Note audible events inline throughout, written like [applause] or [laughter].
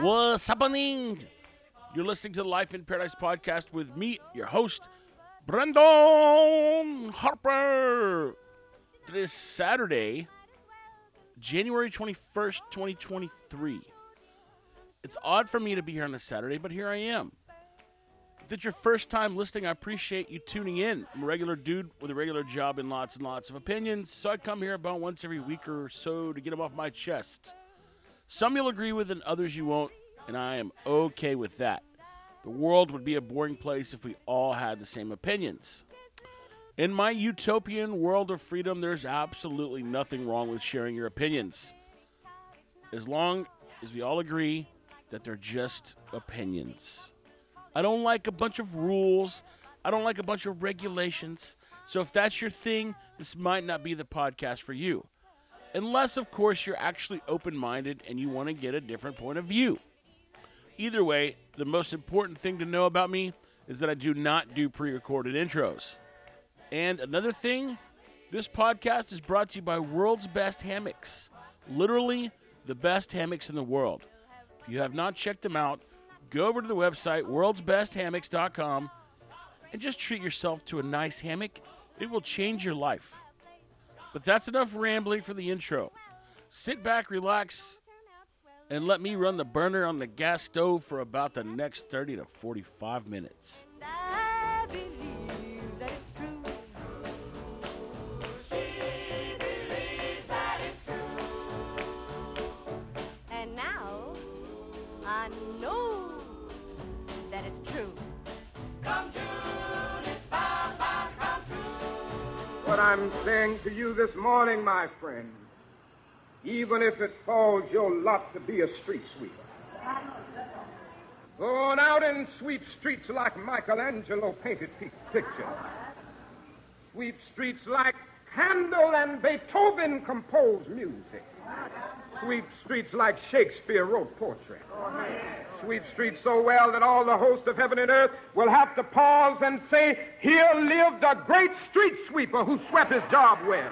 What's happening? You're listening to the Life in Paradise podcast with me, your host, Brandon Harper. Today is Saturday, January 21st, 2023. It's odd for me to be here on a Saturday, but here I am. If it's your first time listening, I appreciate you tuning in. I'm a regular dude with a regular job and lots and lots of opinions, so I come here about once every week or so to get them off my chest. Some you'll agree with, and others you won't, and I am okay with that. The world would be a boring place if we all had the same opinions. In my utopian world of freedom, there's absolutely nothing wrong with sharing your opinions. As long as we all agree that they're just opinions. I don't like a bunch of rules. I don't like a bunch of regulations. So if that's your thing, this might not be the podcast for you. Unless, of course, you're actually open minded and you want to get a different point of view. Either way, the most important thing to know about me is that I do not do pre recorded intros. And another thing, this podcast is brought to you by World's Best Hammocks. Literally, the best hammocks in the world. If you have not checked them out, go over to the website, worldsbesthammocks.com, and just treat yourself to a nice hammock. It will change your life. But that's enough rambling for the intro. Sit back, relax, and let me run the burner on the gas stove for about the next 30 to 45 minutes. I believe that it's true. She believes that it's true. And now I know that it's true. Come June, it's bound, bound, come true. What I'm saying to you this morning, my friend, even if it falls your lot to be a street sweeper, go on out and sweep streets like Michelangelo painted pictures. Sweep streets like Handel and Beethoven composed music. Sweep streets like Shakespeare wrote poetry. Sweep streets so well that all the host of heaven and earth will have to pause and say, Here lived a great street sweeper who swept his job well.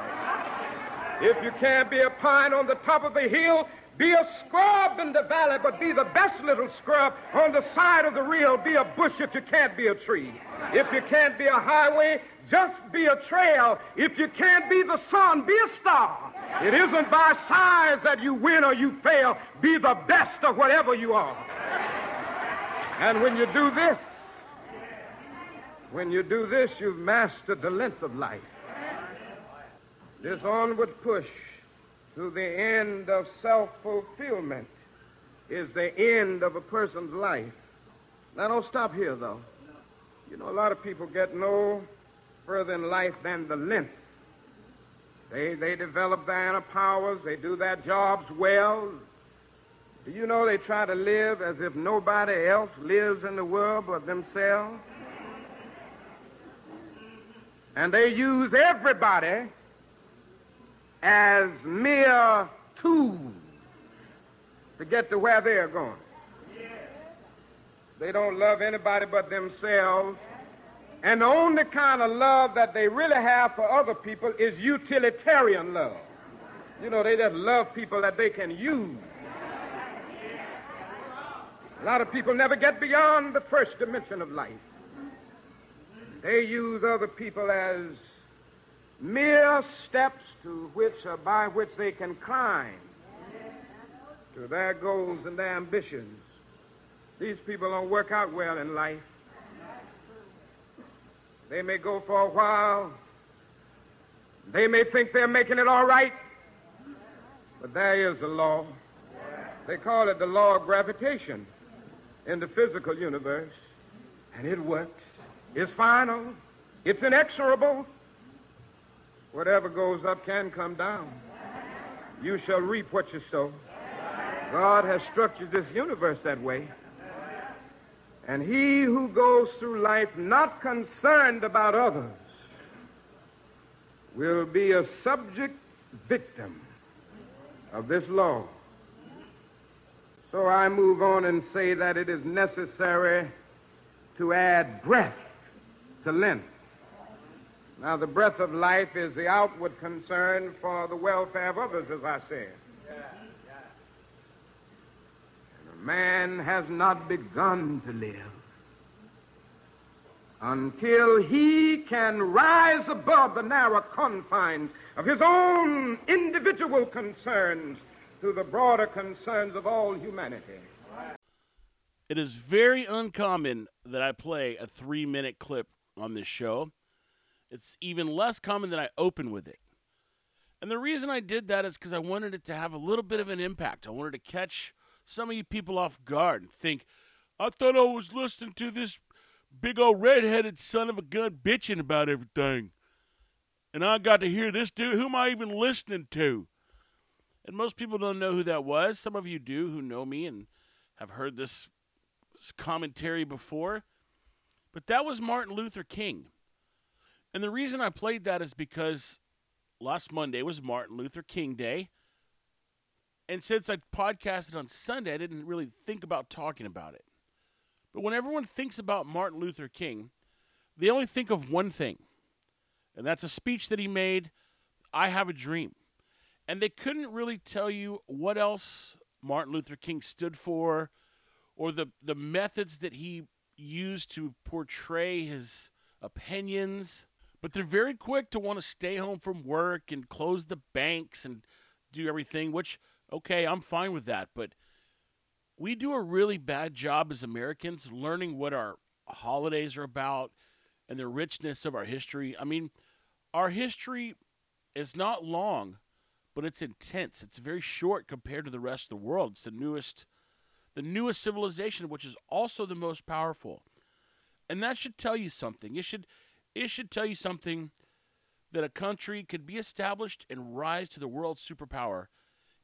If you can't be a pine on the top of the hill, be a scrub in the valley, but be the best little scrub on the side of the reel. Be a bush if you can't be a tree. If you can't be a highway, just be a trail. If you can't be the sun, be a star. It isn't by size that you win or you fail. Be the best of whatever you are. And when you do this, when you do this, you've mastered the length of life. This onward push to the end of self fulfillment is the end of a person's life. Now, don't stop here, though. You know, a lot of people get no further in life than the length. They, they develop their inner powers, they do their jobs well. Do you know they try to live as if nobody else lives in the world but themselves? And they use everybody as mere tools to get to where they're going. They don't love anybody but themselves. And the only kind of love that they really have for other people is utilitarian love. You know, they just love people that they can use. A lot of people never get beyond the first dimension of life. They use other people as mere steps to which or by which they can climb to their goals and their ambitions. These people don't work out well in life. They may go for a while. They may think they're making it all right. But there is a law. They call it the law of gravitation in the physical universe. And it works. It's final. It's inexorable. Whatever goes up can come down. You shall reap what you sow. God has structured this universe that way. And he who goes through life not concerned about others will be a subject victim of this law. So I move on and say that it is necessary to add breath to length. Now, the breath of life is the outward concern for the welfare of others, as I said. And a Man has not begun to live until he can rise above the narrow confines of his own individual concerns to the broader concerns of all humanity. It is very uncommon that I play a three minute clip on this show. It's even less common that I open with it. And the reason I did that is because I wanted it to have a little bit of an impact. I wanted to catch some of you people off guard and think, I thought I was listening to this big old redheaded son of a gun bitching about everything. And I got to hear this dude. Who am I even listening to? And most people don't know who that was. Some of you do who know me and have heard this, commentary before. But that was Martin Luther King. And the reason I played that is because last Monday was Martin Luther King Day. And since I podcasted on Sunday, I didn't really think about talking about it. But when everyone thinks about Martin Luther King, they only think of one thing, and that's a speech that he made I have a dream. And they couldn't really tell you what else Martin Luther King stood for or the, the methods that he used to portray his opinions. But they're very quick to want to stay home from work and close the banks and do everything, which, okay, I'm fine with that. But we do a really bad job as Americans learning what our holidays are about and the richness of our history. I mean, our history is not long, but it's intense. It's very short compared to the rest of the world. It's the newest the newest civilization which is also the most powerful. And that should tell you something. It should it should tell you something that a country could be established and rise to the world superpower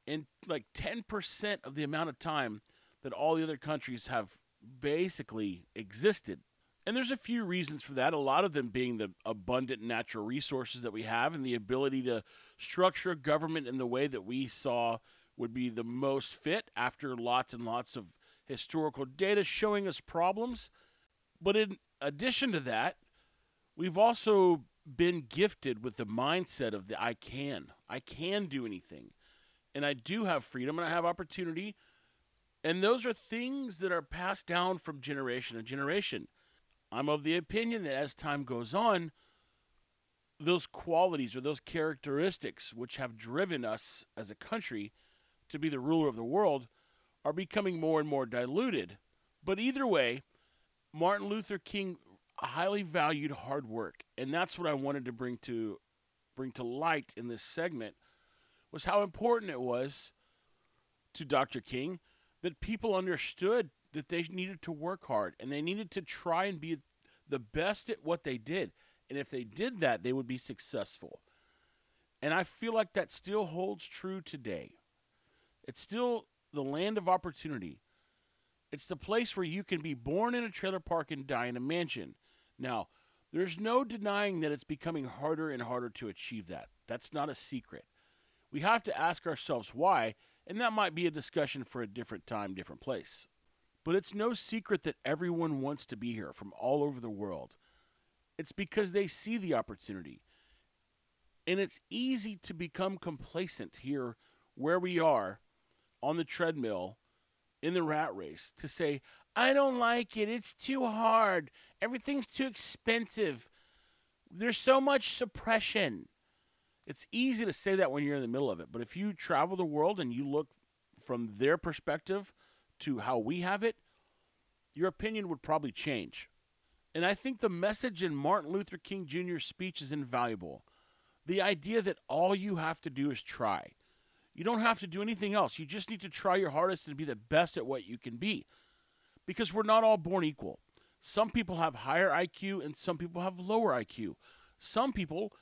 in like 10% of the amount of time that all the other countries have basically existed. And there's a few reasons for that, a lot of them being the abundant natural resources that we have and the ability to structure government in the way that we saw would be the most fit after lots and lots of historical data showing us problems. But in addition to that, we've also been gifted with the mindset of the I can. I can do anything. And I do have freedom and I have opportunity and those are things that are passed down from generation to generation. I'm of the opinion that as time goes on, those qualities or those characteristics which have driven us as a country to be the ruler of the world are becoming more and more diluted. But either way, Martin Luther King highly valued hard work, and that's what I wanted to bring to bring to light in this segment was how important it was to Dr. King that people understood that they needed to work hard and they needed to try and be the best at what they did. And if they did that, they would be successful. And I feel like that still holds true today. It's still the land of opportunity. It's the place where you can be born in a trailer park and die in a mansion. Now, there's no denying that it's becoming harder and harder to achieve that. That's not a secret. We have to ask ourselves why and that might be a discussion for a different time, different place. But it's no secret that everyone wants to be here from all over the world. It's because they see the opportunity. And it's easy to become complacent here where we are on the treadmill in the rat race to say, I don't like it. It's too hard. Everything's too expensive. There's so much suppression. It's easy to say that when you're in the middle of it, but if you travel the world and you look from their perspective to how we have it, your opinion would probably change. And I think the message in Martin Luther King Jr.'s speech is invaluable. The idea that all you have to do is try. You don't have to do anything else. You just need to try your hardest and be the best at what you can be. Because we're not all born equal. Some people have higher IQ and some people have lower IQ. Some people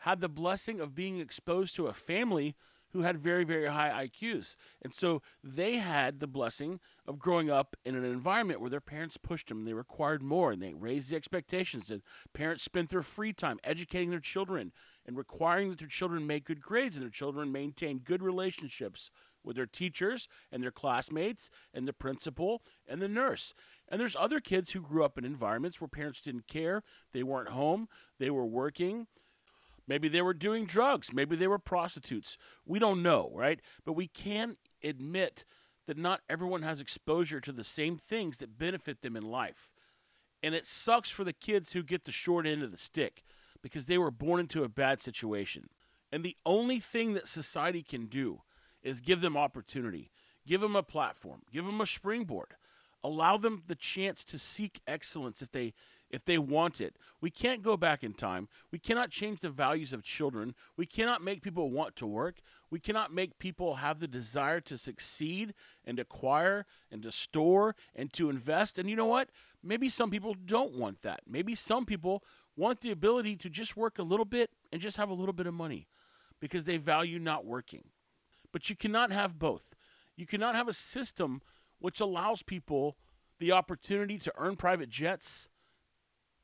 had the blessing of being exposed to a family who had very, very high IQs. And so they had the blessing of growing up in an environment where their parents pushed them they required more and they raised the expectations. And parents spent their free time educating their children and requiring that their children make good grades and their children maintain good relationships with their teachers and their classmates and the principal and the nurse. And there's other kids who grew up in environments where parents didn't care, they weren't home, they were working Maybe they were doing drugs. Maybe they were prostitutes. We don't know, right? But we can admit that not everyone has exposure to the same things that benefit them in life. And it sucks for the kids who get the short end of the stick because they were born into a bad situation. And the only thing that society can do is give them opportunity, give them a platform, give them a springboard, allow them the chance to seek excellence if they if they want it. We can't go back in time. We cannot change the values of children. We cannot make people want to work. We cannot make people have the desire to succeed and acquire and to store and to invest. And you know what? Maybe some people don't want that. Maybe some people want the ability to just work a little bit and just have a little bit of money because they value not working. But you cannot have both. You cannot have a system which allows people the opportunity to earn private jets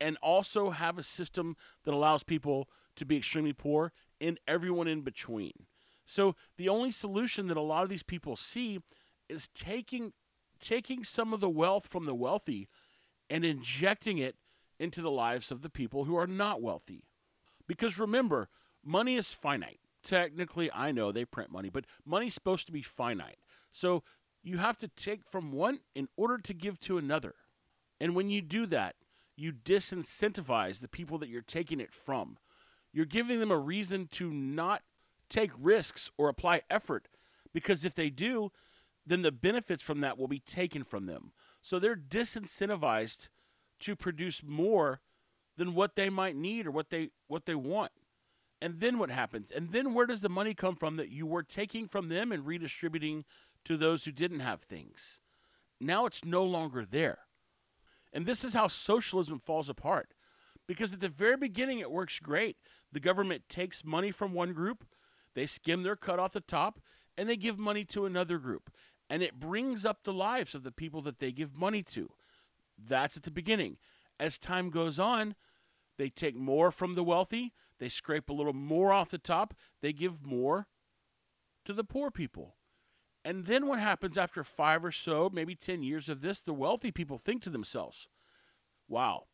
and also have a system that allows people to be extremely poor and everyone in between. So the only solution that a lot of these people see is taking taking some of the wealth from the wealthy and injecting it into the lives of the people who are not wealthy. Because remember, money is finite. Technically, I know they print money, but money's supposed to be finite. So you have to take from one in order to give to another. And when you do that, you disincentivize the people that you're taking it from. You're giving them a reason to not take risks or apply effort because if they do, then the benefits from that will be taken from them. So they're disincentivized to produce more than what they might need or what they what they want. And then what happens? And then where does the money come from that you were taking from them and redistributing to those who didn't have things? Now it's no longer there. And this is how socialism falls apart. Because at the very beginning, it works great. The government takes money from one group, they skim their cut off the top, and they give money to another group. And it brings up the lives of the people that they give money to. That's at the beginning. As time goes on, they take more from the wealthy, they scrape a little more off the top, they give more to the poor people. And then what happens after five or so, maybe 10 years of this? The wealthy people think to themselves, wow,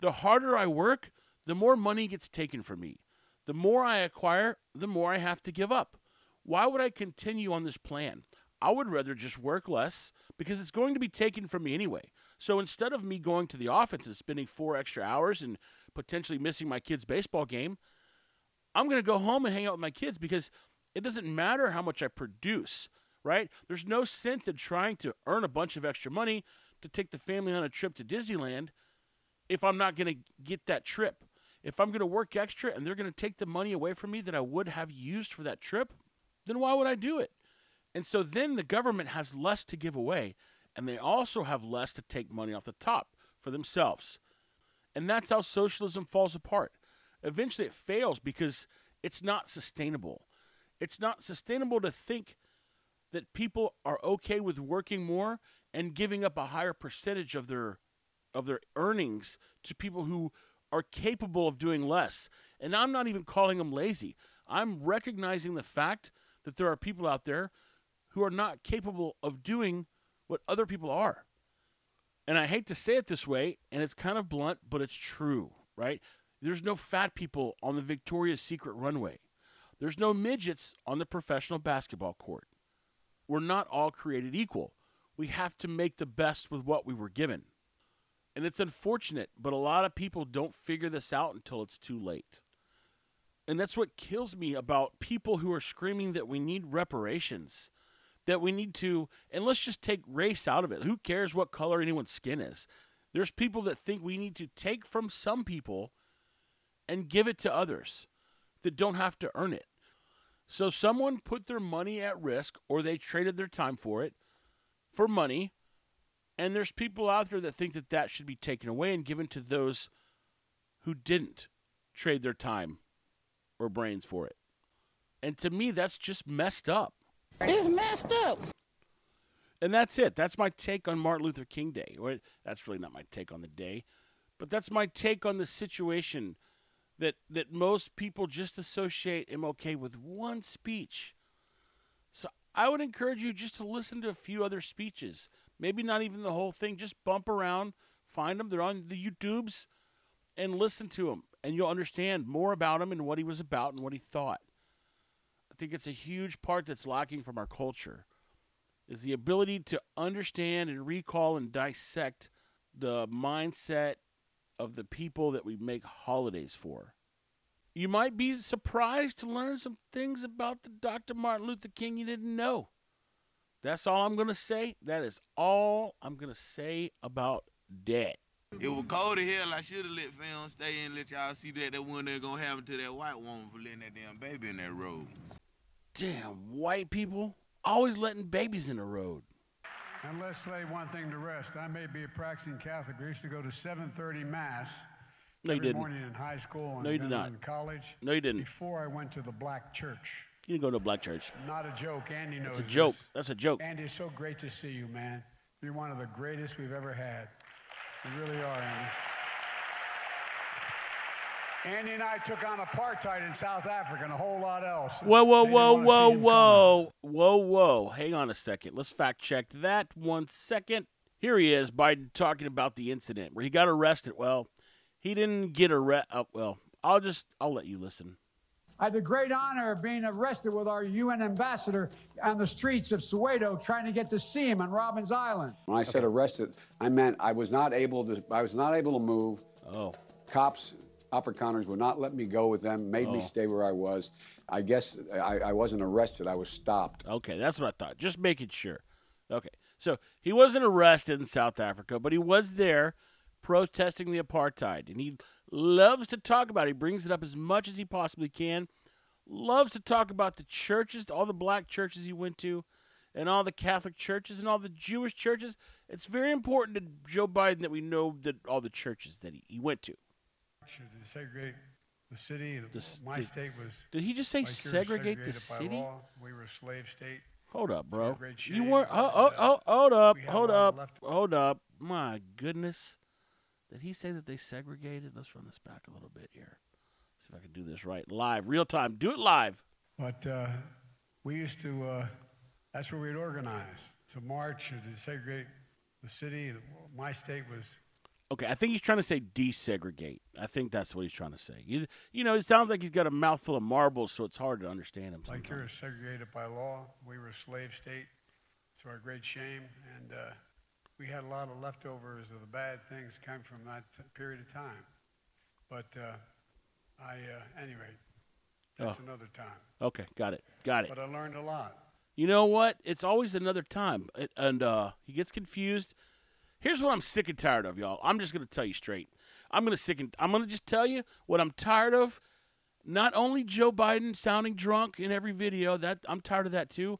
the harder I work, the more money gets taken from me. The more I acquire, the more I have to give up. Why would I continue on this plan? I would rather just work less because it's going to be taken from me anyway. So instead of me going to the office and spending four extra hours and potentially missing my kid's baseball game, I'm going to go home and hang out with my kids because it doesn't matter how much I produce right? There's no sense in trying to earn a bunch of extra money to take the family on a trip to Disneyland if I'm not going to get that trip. If I'm going to work extra and they're going to take the money away from me that I would have used for that trip, then why would I do it? And so then the government has less to give away, and they also have less to take money off the top for themselves. And that's how socialism falls apart. Eventually, it fails because it's not sustainable. It's not sustainable to think that people are okay with working more and giving up a higher percentage of their of their earnings to people who are capable of doing less. And I'm not even calling them lazy. I'm recognizing the fact that there are people out there who are not capable of doing what other people are. And I hate to say it this way, and it's kind of blunt, but it's true, right? There's no fat people on the Victoria's Secret runway. There's no midgets on the professional basketball court we're not all created equal. We have to make the best with what we were given. And it's unfortunate, but a lot of people don't figure this out until it's too late. And that's what kills me about people who are screaming that we need reparations, that we need to, and let's just take race out of it. Who cares what color anyone's skin is? There's people that think we need to take from some people and give it to others that don't have to earn it. So someone put their money at risk or they traded their time for it for money. And there's people out there that think that that should be taken away and given to those who didn't trade their time or brains for it. And to me, that's just messed up. It's messed up. And that's it. That's my take on Martin Luther King Day. Or that's really not my take on the day, but that's my take on the situation that that most people just associate MLK with one speech. So I would encourage you just to listen to a few other speeches. Maybe not even the whole thing. Just bump around, find them. They're on the YouTubes, and listen to them, and you'll understand more about him and what he was about and what he thought. I think it's a huge part that's lacking from our culture. is the ability to understand and recall and dissect the mindset of the people that we make holidays for. You might be surprised to learn some things about the Dr. Martin Luther King you didn't know. That's all I'm going to say. That is all I'm going to say about that. It was cold as hell. I should have let film stay and let y'all see that that one there gonna happen to that white woman for letting that damn baby in that road. Damn, white people always letting babies in the road. And let's lay one thing to rest. I may be a practicing Catholic. I used to go to 7:30 mass No, you every didn't. morning in high school and No, you did not. in college. No, you didn't. Before I went to the black church. You didn't go to a black church. Not a joke. Andy knows It's a joke. this. That's a joke. Andy, it's so great to see you, man. You're one of the greatest we've ever had. You really are, Andy. Andy and I took on apartheid in South Africa and a whole lot else. Whoa, whoa, whoa, whoa, whoa, whoa, whoa. Hang on a second. Let's fact check that one second. Here he is, Biden talking about the incident where he got arrested. Well, he didn't get arrested. Oh, uh, well, I'll just, I'll let you listen. I had the great honor of being arrested with our UN ambassador on the streets of Soweto trying to get to see him on Robben Island. When I said arrested, I meant I was not able to. I was not able to move. Oh, Cops, Afrikaners would not let me go with them. Made me Oh. stay where I was. I guess I, I wasn't arrested. I was stopped. okay. That's what I thought. Just making sure. Okay. So he wasn't arrested in South Africa, but he was there protesting the apartheid. And he loves to talk about it. He brings it up as much as he possibly can. Loves to talk about the churches, all the black churches he went to, and all the Catholic churches and all the Jewish churches. It's very important to Joe Biden that we know that all the churches that he, he went to. Should segregate the city. My did- state was. Did he just say segregate the city? law. We were a slave state. Hold up, bro. You weren't. Oh, oh, oh, hold up, we had a hold up, hold up. My goodness, did he say that they segregated? Let's run this back a little bit here. See if I can do this right, live, real time. Do it live. But uh, we used to, uh, that's where we'd organize to march or to segregate the city. My state was, Okay, I think he's trying to say desegregate. I think that's what he's trying to say. He's, you know, it sounds like he's got a mouthful of marbles, so it's hard to understand him. like sometimes. yours, segregated by law. We were a slave state. To our great shame. And uh, we had a lot of leftovers of the bad things come from that t- period of time. But uh, I, uh, anyway, that's Oh. another time. Okay, got it, got it. But I learned a lot. You know what? It's always another time, It- and uh, he gets confused. Here's what I'm sick and tired of, y'all. I'm just gonna tell you straight. I'm gonna sick and I'm gonna just tell you what I'm tired of. Not only Joe Biden sounding drunk in every video, that I'm tired of that too,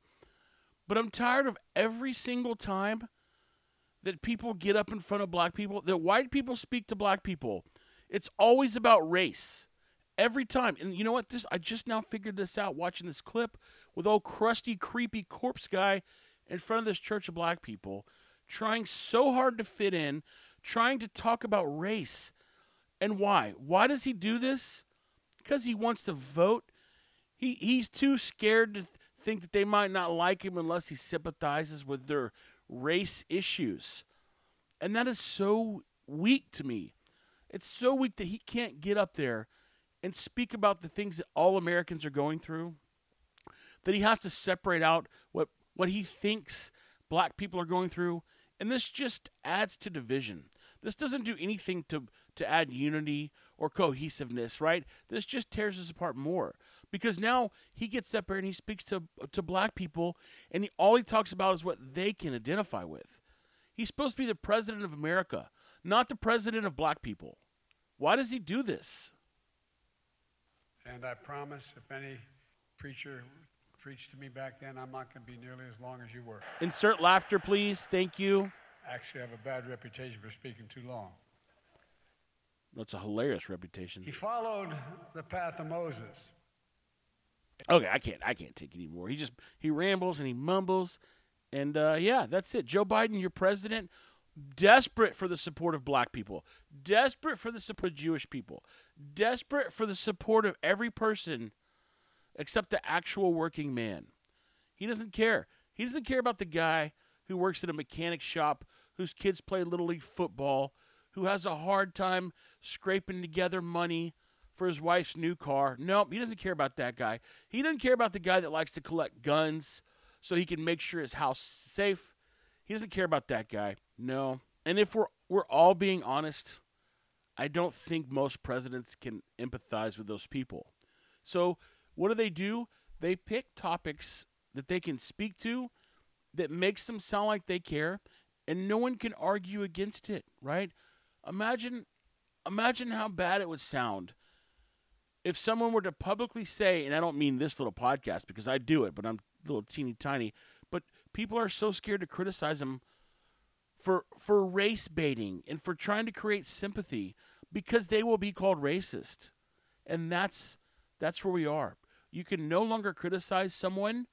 but I'm tired of every single time that people get up in front of black people, that white people speak to black people. It's always about race. Every time. And you know what? This I just now figured this out watching this clip with old crusty, creepy corpse guy in front of this church of black people, trying so hard to fit in, trying to talk about race. And why? Why does he do this? Because he wants to vote. He he's too scared to th- think that they might not like him unless he sympathizes with their race issues. And that is so weak to me. It's so weak that he can't get up there and speak about the things that all Americans are going through. That he has to separate out what what he thinks black people are going through, and this just adds to division. This doesn't do anything to to add unity or cohesiveness, right? This just tears us apart more because now he gets up there and he speaks to to black people, and he, all he talks about is what they can identify with. He's supposed to be the president of America, not the president of black people. Why does he do this? And I promise if any preacher preached to me back then, I'm not going to be nearly as long as you were. Insert laughter, please. Thank you. Actually, I have a bad reputation for speaking too long. That's a hilarious reputation. He followed the path of Moses. Okay, I can't. I can't take it anymore. He just he rambles and he mumbles, and uh, yeah, that's it. Joe Biden, your president, desperate for the support of black people, desperate for the support of Jewish people, desperate for the support of every person except the actual working man. He doesn't care. He doesn't care about the guy who works at a mechanic shop, whose kids play little league football, who has a hard time scraping together money for his wife's new car. Nope, he doesn't care about that guy. He doesn't care about the guy that likes to collect guns so he can make sure his house is safe. He doesn't care about that guy. No. And if we're we're all being honest, I don't think most presidents can empathize with those people. So, what do they do? They pick topics that they can speak to that makes them sound like they care and no one can argue against it, right? Imagine imagine how bad it would sound if someone were to publicly say, and I don't mean this little podcast because I do it, but I'm a little teeny tiny, but people are so scared to criticize them for for race baiting and for trying to create sympathy because they will be called racist. And that's that's where we are. You can no longer criticize someone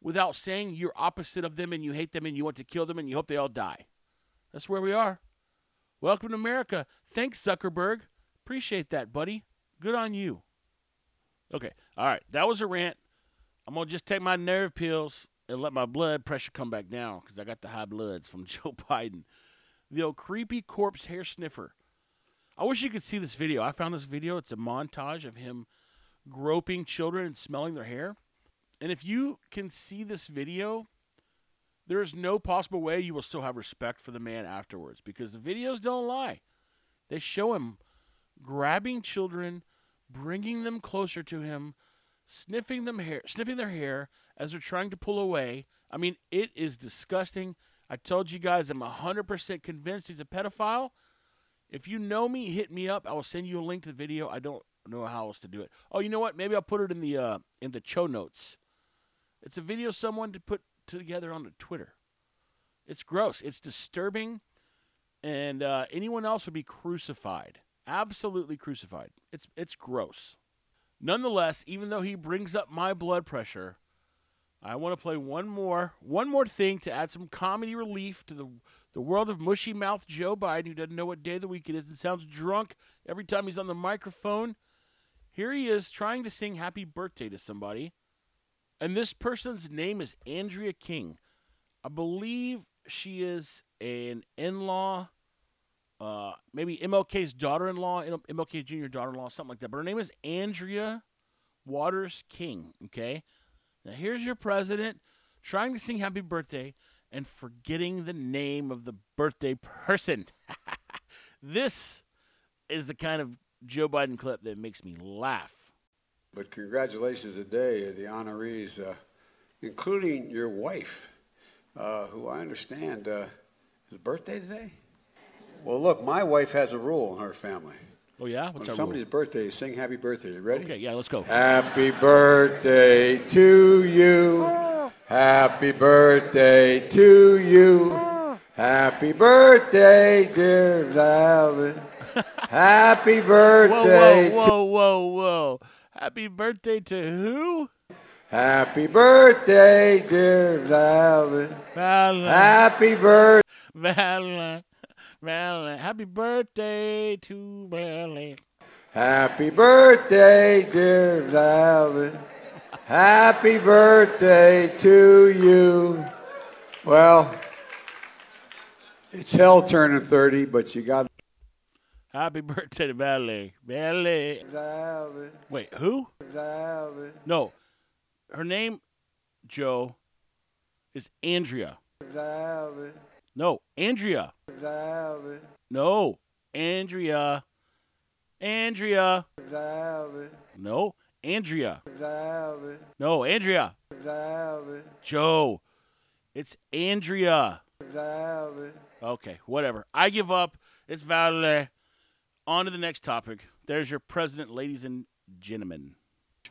without saying you're opposite of them and you hate them and you want to kill them and you hope they all die. That's where we are. Welcome to America. Thanks, Zuckerberg. Appreciate that, buddy. Good on you. Okay. All right. That was a rant. I'm going to just take my nerve pills and let my blood pressure come back down because I got the high bloods from [laughs] Joe Biden. The old creepy corpse hair sniffer. I wish you could see this video. I found this video. It's a montage of him groping children and smelling their hair. And if you can see this video, there is no possible way you will still have respect for the man afterwards because the videos don't lie. They show him grabbing children, bringing them closer to him, sniffing them hair, sniffing their hair as they're trying to pull away. I mean, it is disgusting. I told you guys I'm 100% convinced he's a pedophile. If you know me, hit me up. I will send you a link to the video. I don't know how else to do it. Oh, you know what? Maybe I'll put it in the uh, in the show notes. It's a video someone to put together on Twitter. It's gross. It's disturbing, and uh, anyone else would be crucified. Absolutely crucified. It's it's gross. Nonetheless, even though he brings up my blood pressure, I want to play one more one more thing to add some comedy relief to the the world of mushy mouth Joe Biden, who doesn't know what day of the week it is and sounds drunk every time he's on the microphone. Here he is trying to sing happy birthday to somebody. And this person's name is Andrea King. I believe she is an in law, uh, maybe MLK's daughter in law, MLK's junior daughter in law, something like that. But her name is Andrea Waters King. Okay. Now here's your president trying to sing happy birthday and forgetting the name of the birthday person. [laughs] this is the kind of Joe Biden clip that makes me laugh. But congratulations today to the honorees, uh, including your wife, uh, who I understand uh, is birthday today. Well, look, my wife has a rule in her family. Oh yeah, What's when somebody's rule? birthday, sing happy birthday. You ready? Okay, yeah, let's go. Happy birthday to you. Happy birthday to you. Happy birthday, dear Alan. Happy birthday. Whoa, whoa, whoa, whoa, whoa. Happy birthday to who? Happy birthday, dear Alan. Alan. Happy birthday. Alan. Alan. Happy birthday to Alan. Happy birthday, dear Alan. Happy birthday to you. Well, it's hell turning 30, but you got. Happy [laughs] birthday to Valley. Valley. Wait, who? No. Her name, Joe, is Andrea. No, Andrea. No, Andrea. Andrea. No, Andrea. No, Andrea. Joe. It's Andrea. Okay, whatever. I give up. It's Valerie. On to the next topic. There's your president, ladies and gentlemen.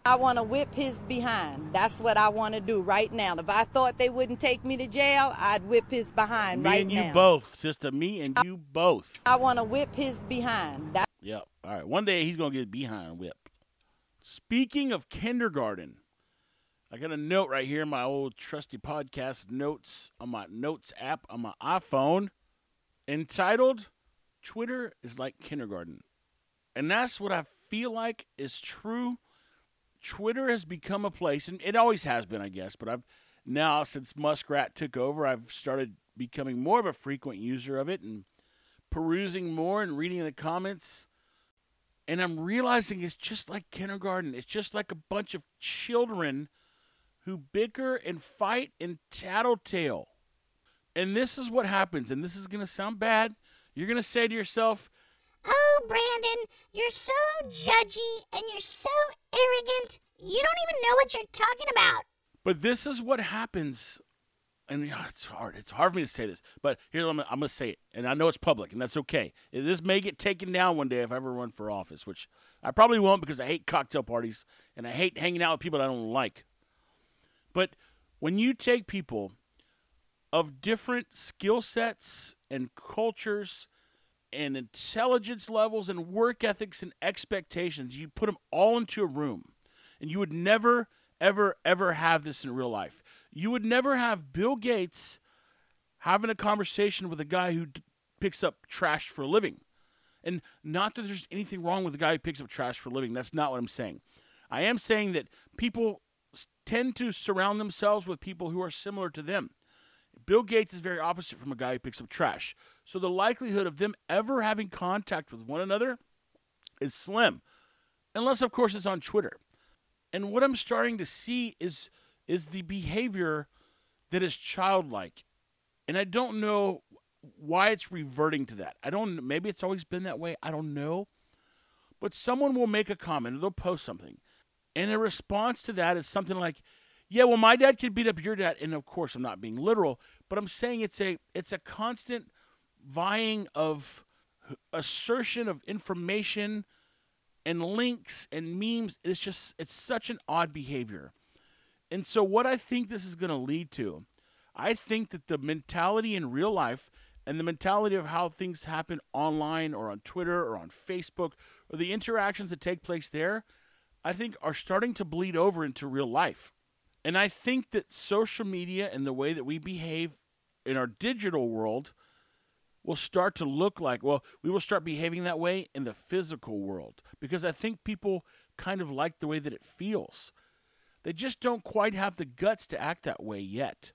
I want to whip his behind. That's what I want to do right now. If I thought they wouldn't take me to jail, I'd whip his behind me right and you both, sister. Me and you both. I want to whip his behind. That- yep. All right. One day he's gonna get behind whipped. Speaking of kindergarten, I got a note right here in my old trusty podcast notes on my notes app on my iPhone entitled Twitter is like kindergarten. And that's what I feel like is true. Twitter has become a place, and it always has been, I guess, but I've now, since Muskrat took over, I've started becoming more of a frequent user of it and perusing more and reading the comments and I'm realizing it's just like kindergarten. It's just like a bunch of children who bicker and fight and tattletale. And this is what happens, and this is going to sound bad. You're going to say to yourself, Oh, Brandon, you're so judgy and you're so arrogant. You don't even know what you're talking about. but this is what happens. And yeah, it's hard. It's hard for me to say this, but here I'm, I'm going to say it, and I know it's public, and that's okay. This may get taken down one day if I ever run for office, which I probably won't because I hate cocktail parties and I hate hanging out with people that I don't like. But when you take people of different skill sets and cultures and intelligence levels and work ethics and expectations, you put them all into a room, and you would never, ever, ever have this in real life. You would never have Bill Gates having a conversation with a guy who d- picks up trash for a living. And not that there's anything wrong with the guy who picks up trash for a living. That's not what I'm saying. I am saying that people tend to surround themselves with people who are similar to them. Bill Gates is very opposite from a guy who picks up trash. So the likelihood of them ever having contact with one another is slim. Unless of course it's on Twitter. And what I'm starting to see is is the behavior that is childlike. And I don't know why it's reverting to that. I don't maybe it's always been that way. I don't know. But someone will make a comment or they'll post something. And a response to that is something like, yeah, well, my dad could beat up your dad, and of course, I'm not being literal, but I'm saying it's a it's a constant vying of assertion of information and links and memes. It's just it's such an odd behavior, and so what I think this is going to lead to, I think that the mentality in real life and the mentality of how things happen online or on Twitter or on Facebook or the interactions that take place there, I think are starting to bleed over into real life. And I think that social media and the way that we behave in our digital world will start to look like, well, we will start behaving that way in the physical world because I think people kind of like the way that it feels. They just don't quite have the guts to act that way yet.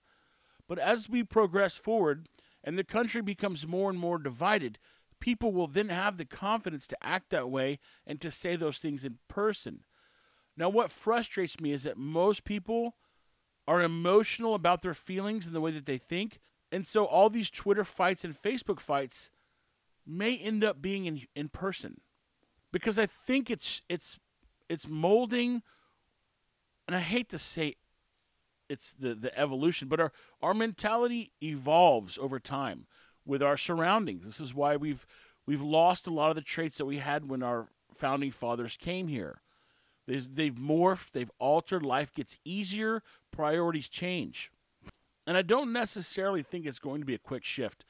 But as we progress forward and the country becomes more and more divided, people will then have the confidence to act that way and to say those things in person. Now, what frustrates me is that most people are emotional about their feelings and the way that they think. And so all these Twitter fights and Facebook fights may end up being in, in person. Because I think it's it's it's molding and I hate to say it's the, the evolution, but our, our mentality evolves over time with our surroundings. This is why we've we've lost a lot of the traits that we had when our founding fathers came here. They've, morphed, they've altered, life gets easier, priorities change. And I don't necessarily think it's going to be a quick shift.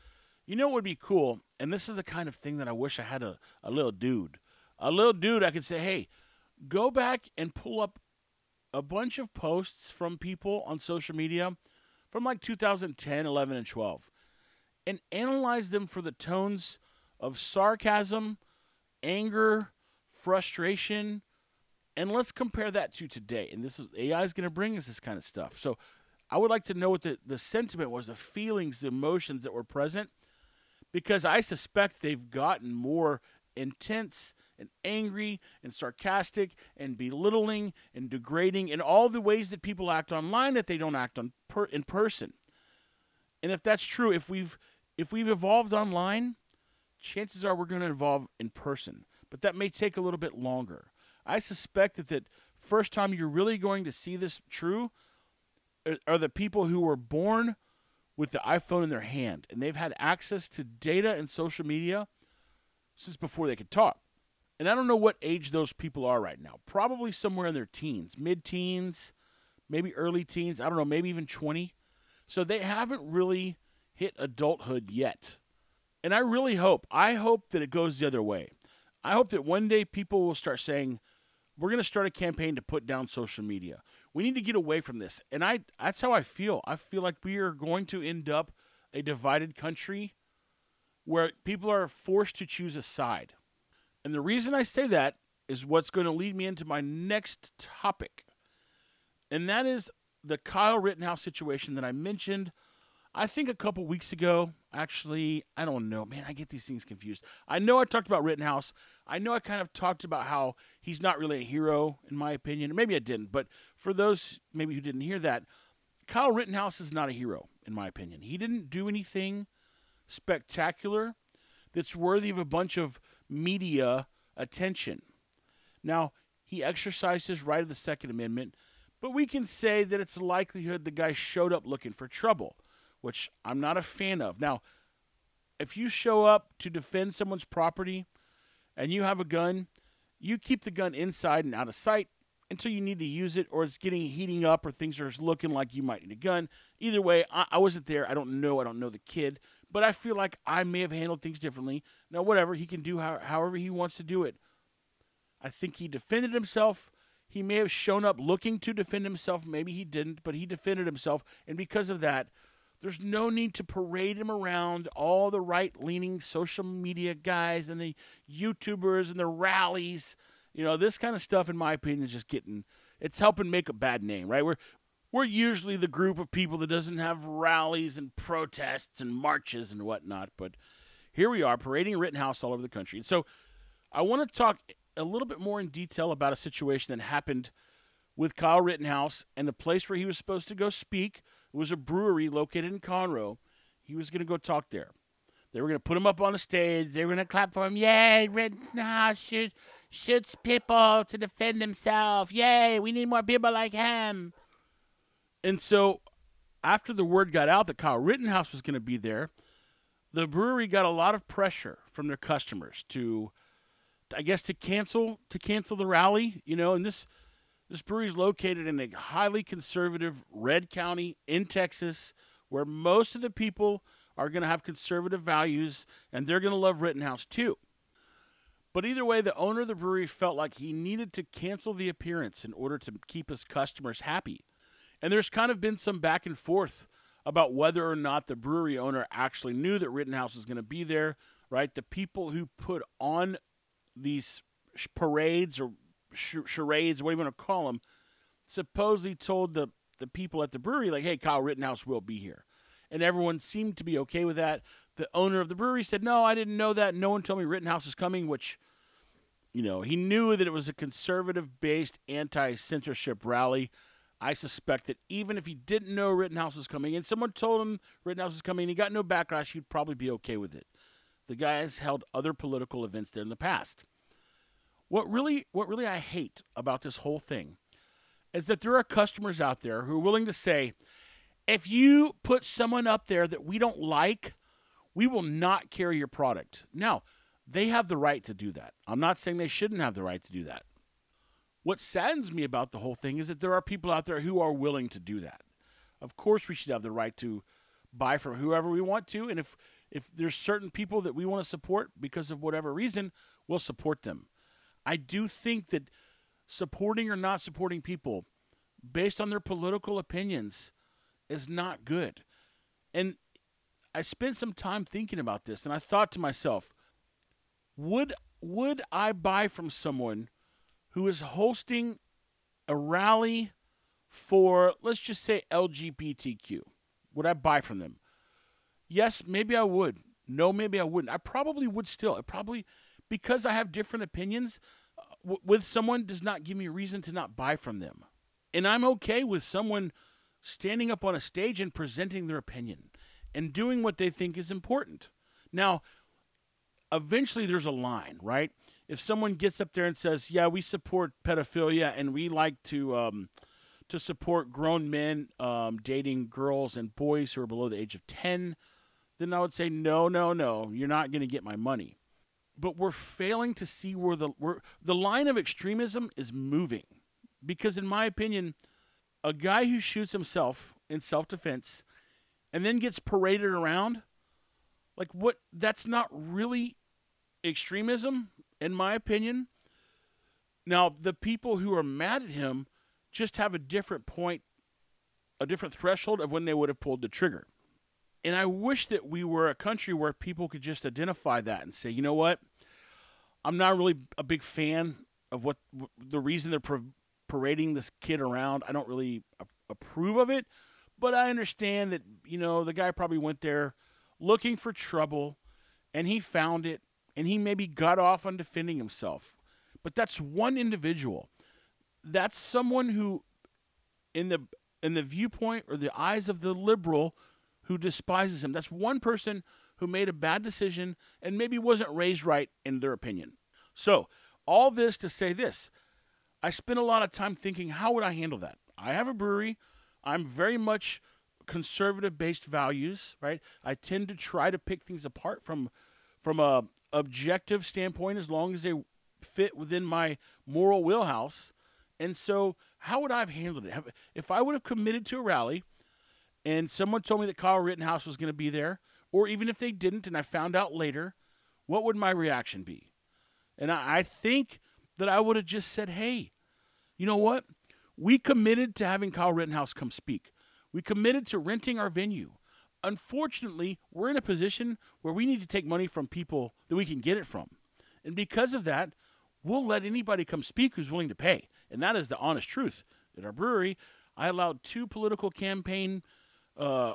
You know what would be cool? And this is the kind of thing that I wish I had a, a little dude. A little dude I could say, hey, go back and pull up a bunch of posts from people on social media from like 2010, 11, and 12 and analyze them for the tones of sarcasm, anger, frustration, and let's compare that to today. And this is AI is going to bring us this kind of stuff. So I would like to know what the, the sentiment was, the feelings, the emotions that were present, because I suspect they've gotten more intense and angry and sarcastic and belittling and degrading in all the ways that people act online that they don't act on per, in person. And if that's true, if we've if we've evolved online, chances are we're going to evolve in person. But that may take a little bit longer. I suspect that that first time you're really going to see this true uh, are the people who were born with the iPhone in their hand and they've had access to data and social media since before they could talk. And I don't know what age those people are right now. Probably somewhere in their teens, mid teens, maybe early teens. I don't know, maybe even 20. So they haven't really hit adulthood yet. And I really hope, I hope that it goes the other way. I hope that one day people will start saying, we're going to start a campaign to put down social media. We need to get away from this. And I that's how I feel. I feel like we are going to end up a divided country where people are forced to choose a side. And the reason I say that is what's going to lead me into my next topic. And that is the Kyle Rittenhouse situation that I mentioned, I think, a couple weeks ago. Actually, I don't know, man. I get these things confused. I know I talked about Rittenhouse. I know I kind of talked about how he's not really a hero, in my opinion. Maybe I didn't, but for those maybe who didn't hear that, Kyle Rittenhouse is not a hero, in my opinion. He didn't do anything spectacular that's worthy of a bunch of media attention. Now, he exercised his right of the Second Amendment, but we can say that it's a likelihood the guy showed up looking for trouble, which I'm not a fan of. Now, if you show up to defend someone's property and you have a gun, you keep the gun inside and out of sight until you need to use it or it's getting heating up or things are looking like you might need a gun. Either way, I, I wasn't there. I don't know. I don't know the kid, but I feel like I may have handled things differently. Now, whatever, he can do how, however he wants to do it. I think he defended himself. He may have shown up looking to defend himself. Maybe he didn't, but he defended himself. And because of that, there's no need to parade him around all the right leaning social media guys and the YouTubers and the rallies. You know, this kind of stuff, in my opinion, is just getting it's helping make a bad name, right? We're we're usually the group of people that doesn't have rallies and protests and marches and whatnot, but here we are parading Rittenhouse all over the country. And so I want to talk a little bit more in detail about a situation that happened with Kyle Rittenhouse and the place where he was supposed to go speak. It was a brewery located in Conroe. He was going to go talk there. They were going to put him up on the stage. They were going to clap for him. Yay, Rittenhouse shoot, shoots people to defend himself. Yay, we need more people like him. And so after the word got out that Kyle Rittenhouse was going to be there, the brewery got a lot of pressure from their customers to – I guess to cancel to cancel the rally, you know, and this this brewery is located in a highly conservative red county in Texas where most of the people are going to have conservative values and they're going to love Rittenhouse too. But either way, the owner of the brewery felt like he needed to cancel the appearance in order to keep his customers happy. And there's kind of been some back and forth about whether or not the brewery owner actually knew that Rittenhouse was going to be there, right? The people who put on these parades or charades, what whatever you want to call them, supposedly told the, the people at the brewery, like, hey, Kyle Rittenhouse will be here. And everyone seemed to be okay with that. The owner of the brewery said, no, I didn't know that. No one told me Rittenhouse was coming, which, you know, he knew that it was a conservative based anti censorship rally. I suspect that even if he didn't know Rittenhouse was coming and someone told him Rittenhouse was coming and he got no backlash, he'd probably be okay with it. The guy has held other political events there in the past. What really, what really I hate about this whole thing is that there are customers out there who are willing to say, if you put someone up there that we don't like, we will not carry your product. Now, they have the right to do that. I'm not saying they shouldn't have the right to do that. What saddens me about the whole thing is that there are people out there who are willing to do that. Of course, we should have the right to buy from whoever we want to, and if if there's certain people that we want to support because of whatever reason, we'll support them. I do think that supporting or not supporting people based on their political opinions is not good. And I spent some time thinking about this and I thought to myself, would would I buy from someone who is hosting a rally for let's just say LGBTQ? Would I buy from them? Yes, maybe I would. No, maybe I wouldn't. I probably would still. I probably because I have different opinions uh, w- with someone does not give me a reason to not buy from them. And I'm okay with someone standing up on a stage and presenting their opinion and doing what they think is important. Now, eventually there's a line, right? If someone gets up there and says, "Yeah, we support pedophilia and we like to um, to support grown men um, dating girls and boys who are below the age of 10 then I would say, no, no, no, you're not going to get my money. But we're failing to see where the where the line of extremism is moving, because in my opinion, a guy who shoots himself in self-defense and then gets paraded around, like what? That's not really extremism, in my opinion. Now, the people who are mad at him just have a different point, a different threshold of when they would have pulled the trigger. And I wish that we were a country where people could just identify that and say, you know what? I'm not really a big fan of what the reason they're parading this kid around. I don't really approve of it, but I understand that, you know, the guy probably went there looking for trouble and he found it and he maybe got off on defending himself. But that's one individual. That's someone who in the in the viewpoint or the eyes of the liberal who despises him. That's one person who made a bad decision and maybe wasn't raised right in their opinion. So, all this to say this I spent a lot of time thinking, how would I handle that? I have a brewery. I'm very much conservative based values, right? I tend to try to pick things apart from from a objective standpoint as long as they fit within my moral wheelhouse. And so, how would I have handled it? If I would have committed to a rally and someone told me that Kyle Rittenhouse was going to be there, or even if they didn't and I found out later, what would my reaction be? And I, I think that I would have just said, hey, you know what? We committed to having Kyle Rittenhouse come speak. We committed to renting our venue. Unfortunately, we're in a position where we need to take money from people that we can get it from. And because of that, we'll let anybody come speak who's willing to pay. And that is the honest truth. At our brewery, I allowed two political campaign uh,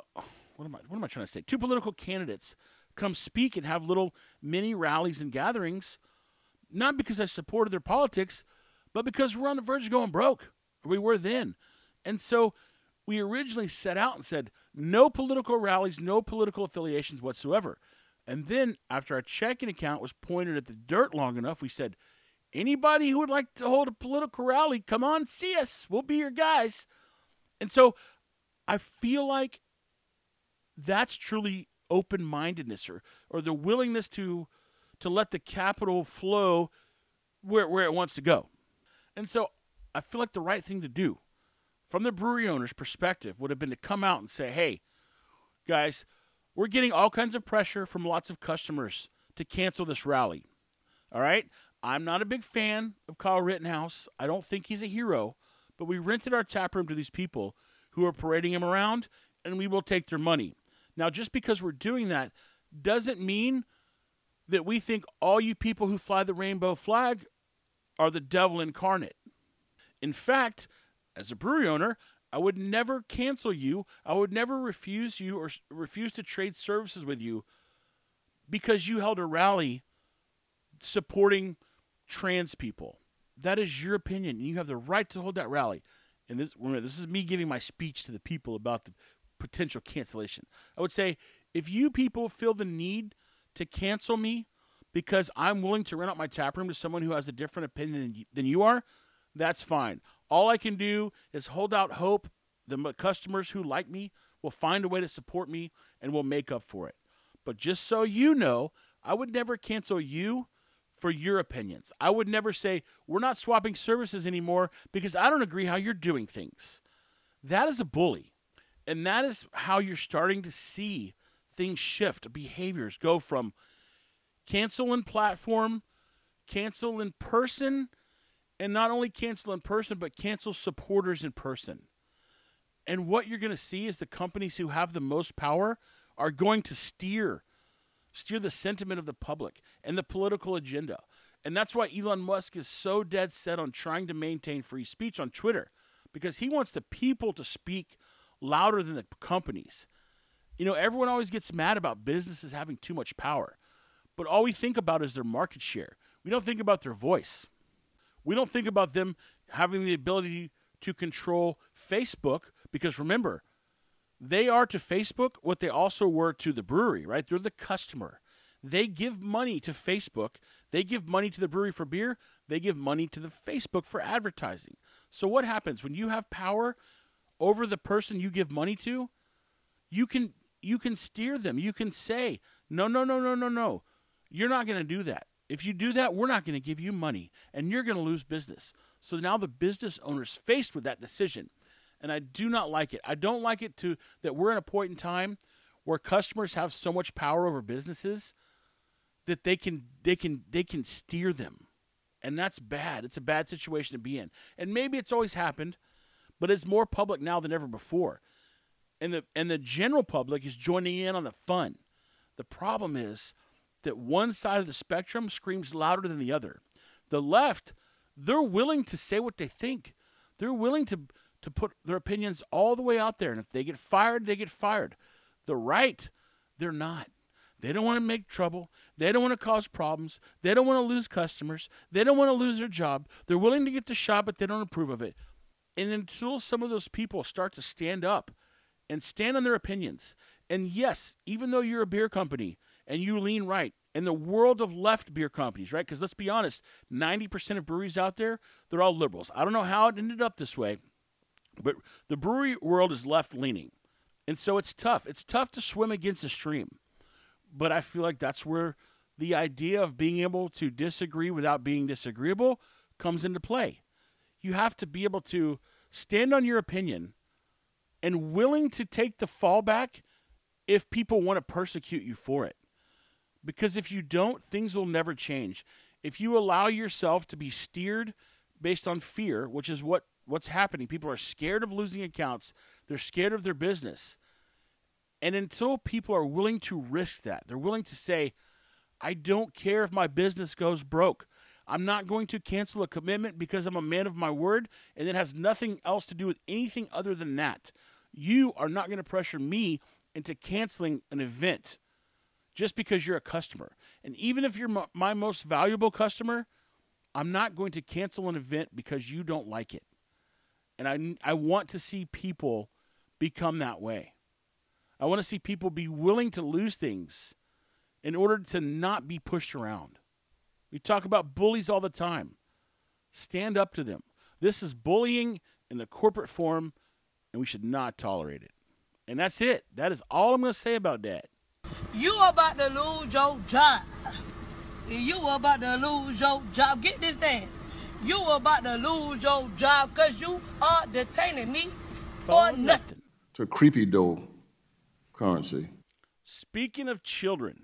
what am I what am I trying to say? Two political candidates come speak and have little mini rallies and gatherings, not because I supported their politics, but because we're on the verge of going broke. We were then. And so we originally set out and said no political rallies, no political affiliations whatsoever. And then after our checking account was pointed at the dirt long enough, we said, anybody who would like to hold a political rally, come on, see us. We'll be your guys. And so I feel like that's truly open-mindedness or or the willingness to to let the capital flow where where it wants to go. And so I feel like the right thing to do from the brewery owner's perspective would have been to come out and say, "Hey, guys, we're getting all kinds of pressure from lots of customers to cancel this rally. All right? I'm not a big fan of Kyle Rittenhouse. I don't think he's a hero, but we rented our tap room to these people who are parading him around, and we will take their money. Now, just because we're doing that doesn't mean that we think all you people who fly the rainbow flag are the devil incarnate. In fact, as a brewery owner, I would never cancel you. I would never refuse you or refuse to trade services with you because you held a rally supporting trans people. That is your opinion, and you have the right to hold that rally. And this, remember, this is me giving my speech to the people about the potential cancellation. I would say if you people feel the need to cancel me because I'm willing to rent out my tap room to someone who has a different opinion than you are, that's fine. All I can do is hold out hope. The customers who like me will find a way to support me and will make up for it. But just so you know, I would never cancel you for your opinions. I would never say, we're not swapping services anymore because I don't agree how you're doing things. That is a bully. And that is how you're starting to see things shift. Behaviors go from cancel in platform, cancel in person, and not only cancel in person, but cancel supporters in person. And what you're going to see is the companies who have the most power are going to steer steer the sentiment of the public and the political agenda. And that's why Elon Musk is so dead set on trying to maintain free speech on Twitter because he wants the people to speak louder than the companies. You know, everyone always gets mad about businesses having too much power, but all we think about is their market share. We don't think about their voice. We don't think about them having the ability to control Facebook because remember, they are to Facebook what they also were to the brewery, right? They're the customer. They give money to Facebook. They give money to the brewery for beer. They give money to the Facebook for advertising. So what happens when you have power? over the person you give money to, you can you can steer them. You can say, "No, no, no, no, no, no. You're not going to do that. If you do that, we're not going to give you money and you're going to lose business." So now the business owner's faced with that decision. And I do not like it. I don't like it to that we're in a point in time where customers have so much power over businesses that they can they can they can steer them. And that's bad. It's a bad situation to be in. And maybe it's always happened but it's more public now than ever before. And the and the general public is joining in on the fun. The problem is that one side of the spectrum screams louder than the other. The left, they're willing to say what they think. They're willing to to put their opinions all the way out there and if they get fired, they get fired. The right, they're not. They don't want to make trouble. They don't want to cause problems. They don't want to lose customers. They don't want to lose their job. They're willing to get the shot, but they don't approve of it. And until some of those people start to stand up and stand on their opinions, and yes, even though you're a beer company and you lean right, in the world of left beer companies, right? Because let's be honest, 90% of breweries out there, they're all liberals. I don't know how it ended up this way, but the brewery world is left leaning. And so it's tough. It's tough to swim against the stream. But I feel like that's where the idea of being able to disagree without being disagreeable comes into play. You have to be able to stand on your opinion and willing to take the fallback if people want to persecute you for it. Because if you don't, things will never change. If you allow yourself to be steered based on fear, which is what, what's happening, people are scared of losing accounts, they're scared of their business. And until people are willing to risk that, they're willing to say, I don't care if my business goes broke. I'm not going to cancel a commitment because I'm a man of my word, and it has nothing else to do with anything other than that. You are not going to pressure me into canceling an event just because you're a customer. And even if you're my most valuable customer, I'm not going to cancel an event because you don't like it. And I, I want to see people become that way. I want to see people be willing to lose things in order to not be pushed around. We talk about bullies all the time. Stand up to them. This is bullying in the corporate form, and we should not tolerate it. And that's it. That is all I'm going to say about that. You about to lose your job. You about to lose your job. Get this dance. You about to lose your job because you are detaining me for nothing. It's a creepy dough currency. Speaking of children,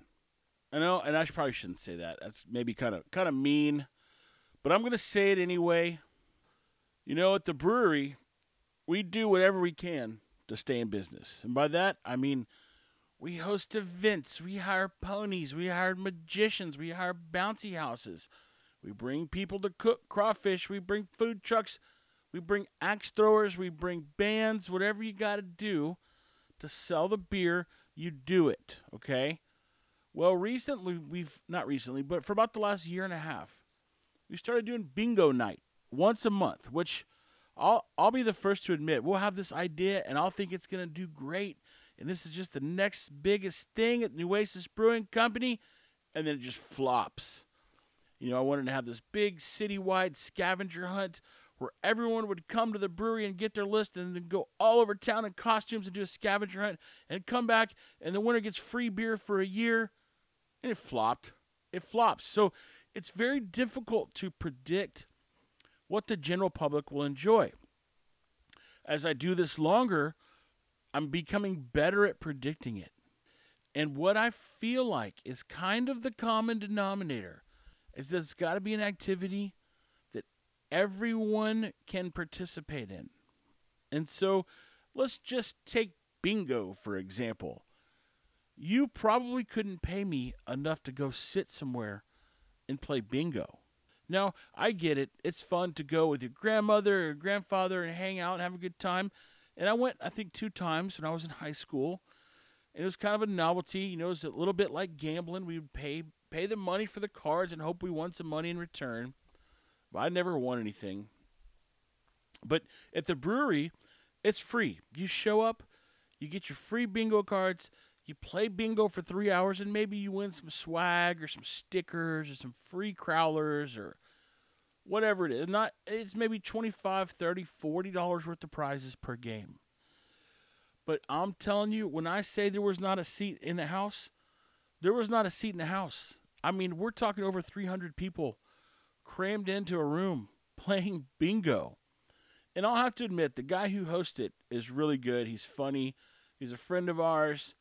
I know, and I probably shouldn't say that. That's maybe kind of kind of mean, but I'm going to say it anyway. You know, at the brewery, we do whatever we can to stay in business, and by that I mean we host events. We hire ponies. We hire magicians. We hire bouncy houses. We bring people to cook crawfish. We bring food trucks. We bring axe throwers. We bring bands. Whatever you got to do to sell the beer, you do it. Okay? Well, recently, we've not recently, but for about the last year and a half, we started doing bingo night once a month, which I'll, I'll be the first to admit we'll have this idea and I'll think it's going to do great and this is just the next biggest thing at Nueces Brewing Company, and then it just flops. You know, I wanted to have this big citywide scavenger hunt where everyone would come to the brewery and get their list and then go all over town in costumes and do a scavenger hunt and come back and the winner gets free beer for a year. And it flopped. It flops. So it's very difficult to predict what the general public will enjoy. As I do this longer, I'm becoming better at predicting it. And what I feel like is kind of the common denominator is that it's got to be an activity that everyone can participate in. And so let's just take bingo, for example. You probably couldn't pay me enough to go sit somewhere and play bingo. Now, I get it. It's fun to go with your grandmother or grandfather and hang out and have a good time. And I went, I think, two times when I was in high school. And it was kind of a novelty. You know, it was a little bit like gambling. We would pay pay the money for the cards and hope we won some money in return. But I never won anything. But at the brewery, it's free. You show up, you get your free bingo cards, you play bingo for three hours, and maybe you win some swag or some stickers or some free crowlers or whatever it is. Not it's maybe 25, 30, 40 dollars worth of prizes per game. But I'm telling you, when I say there was not a seat in the house, there was not a seat in the house. I mean, we're talking over 300 people crammed into a room [laughs] playing bingo. And I'll have to admit, the guy who hosts it is really good. He's funny. He's a friend of ours,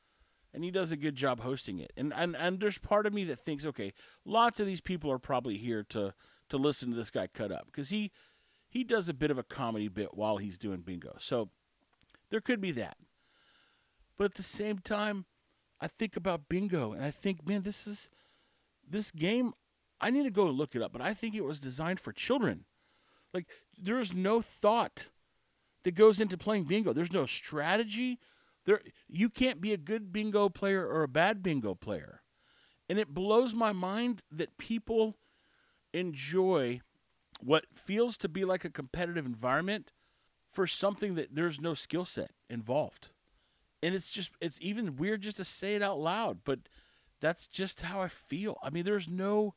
and he does a good job hosting it. And and and there's part of me that thinks, okay, lots of these people are probably here to to listen to this guy cut up because he he does a bit of a comedy bit while he's doing bingo. So there could be that. But at the same time, I think about bingo and I think, man, this is this game I need to go look it up, but I think it was designed for children. Like there's no thought that goes into playing bingo. There's no strategy. There you can't be a good bingo player or a bad bingo player. And it blows my mind that people enjoy what feels to be like a competitive environment for something that there's no skill set involved. And it's just, it's even weird just to say it out loud, but that's just how I feel. I mean, there's no,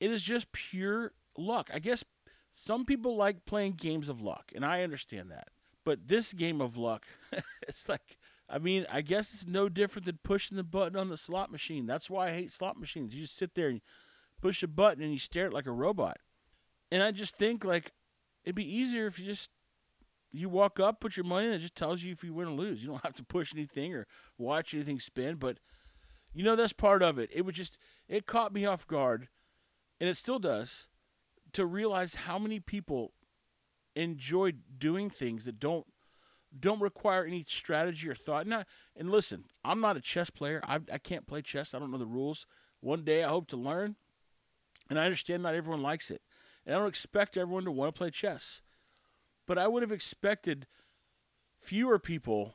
it is just pure luck. I guess some people like playing games of luck, and I understand that. But this game of luck, [laughs] it's like, I mean, I guess it's no different than pushing the button on the slot machine. That's why I hate slot machines. You just sit there and push a button and you stare at like a robot. And I just think like it'd be easier if you just you walk up, put your money in, it just tells you if you win or lose. You don't have to push anything or watch anything spin, but you know that's part of it. It was just it caught me off guard, and it still does, to realize how many people enjoy doing things that don't don't require any strategy or thought. Not and listen, I'm not a chess player. I I can't play chess. I don't know the rules. One day I hope to learn, and I understand not everyone likes it, and I don't expect everyone to want to play chess. But I would have expected fewer people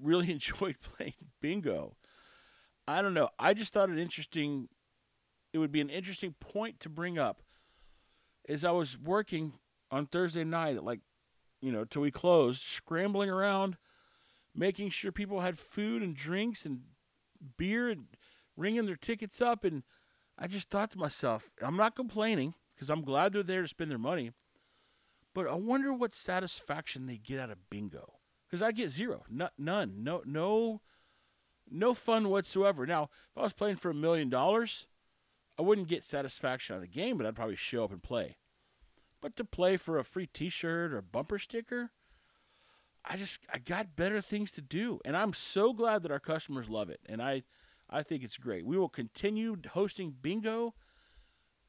really [laughs] enjoyed playing bingo. I don't know. I just thought it interesting. It would be an interesting point to bring up. As I was working on Thursday night at like, you know, till we closed, scrambling around, making sure people had food and drinks and beer and ringing their tickets up. And I just thought to myself, I'm not complaining because I'm glad they're there to spend their money. But I wonder what satisfaction they get out of bingo. Because I get zero, no, none, no, no, no fun whatsoever. Now, if I was playing for a million dollars, I wouldn't get satisfaction out of the game, but I'd probably show up and play. But to play for a free T-shirt or bumper sticker, I just I got better things to do, and I'm so glad that our customers love it, and I I think it's great. We will continue hosting bingo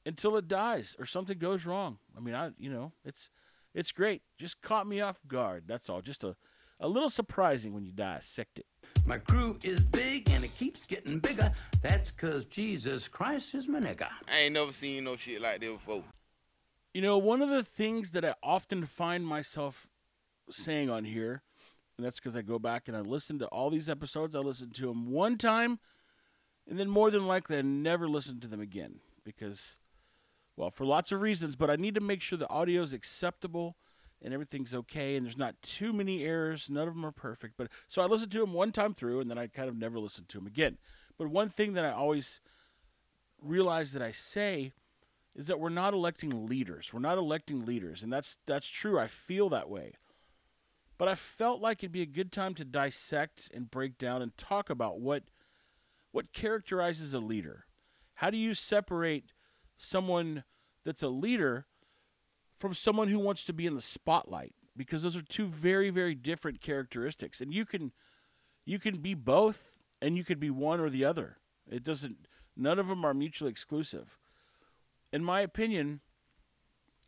until it dies or something goes wrong. I mean, I you know it's it's great. Just caught me off guard. That's all. Just a a little surprising when you dissect it. My crew is big and it keeps getting bigger. That's because Jesus Christ is my nigga. I ain't never seen no shit like that before. You know, one of the things that I often find myself saying on here, and that's because I go back and I listen to all these episodes. I listen to them one time, and then more than likely I never listen to them again because, well, for lots of reasons. But I need to make sure the audio is acceptable and everything's okay and there's not too many errors. None of them are perfect. But so I listened to them one time through, and then I kind of never listened to them again. But one thing that I always realize that I say is that we're not electing leaders. We're not electing leaders, and that's that's true. I feel that way. But I felt like it'd be a good time to dissect and break down and talk about what what characterizes a leader. How do you separate someone that's a leader from someone who wants to be in the spotlight? Because those are two very very different characteristics. And you can you can be both and you could be one or the other. It doesn't none of them are mutually exclusive in my opinion,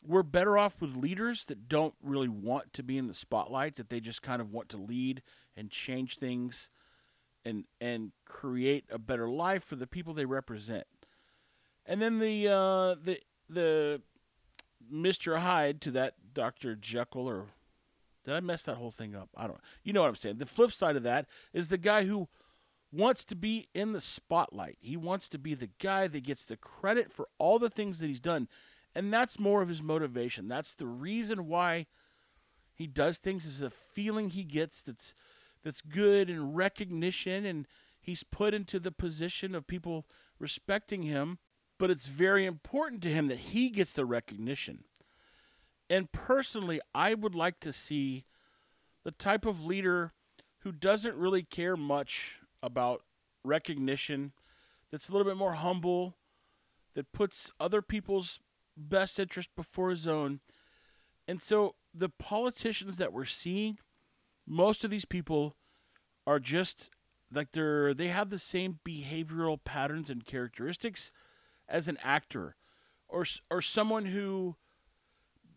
we're better off with leaders that don't really want to be in the spotlight, that they just kind of want to lead and change things and and create a better life for the people they represent. And then the uh, the the Mr. Hyde to that Dr. Jekyll or did I mess that whole thing up? I don't know. you know what I'm saying. The flip side of that is the guy who wants to be in the spotlight. He wants to be the guy that gets the credit for all the things that he's done. And that's more of his motivation. That's the reason why he does things is a feeling he gets that's that's good and recognition and he's put into the position of people respecting him, but it's very important to him that he gets the recognition. And personally, I would like to see the type of leader who doesn't really care much about recognition, that's a little bit more humble, that puts other people's best interest before his own. And so the politicians that we're seeing, most of these people are just like they're they have the same behavioral patterns and characteristics as an actor or or someone who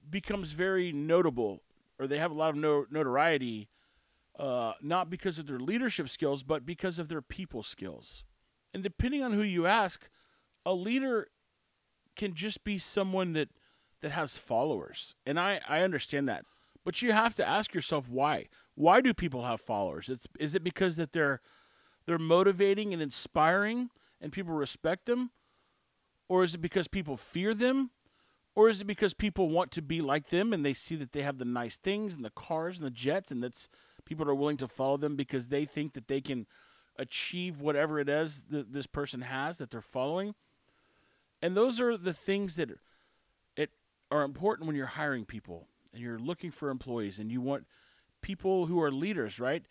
becomes very notable or they have a lot of no, notoriety uh, not because of their leadership skills, but because of their people skills. And depending on who you ask, a leader can just be someone that that has followers. And I, I understand that. But you have to ask yourself why. Why do people have followers? It's is it because that they're they're motivating and inspiring and people respect them? Or is it because people fear them? Or is it because people want to be like them and they see that they have the nice things and the cars and the jets and that's people are willing to follow them because they think that they can achieve whatever it is that this person has that they're following? And those are the things that it are important when you're hiring people and you're looking for employees and you want people who are leaders, right?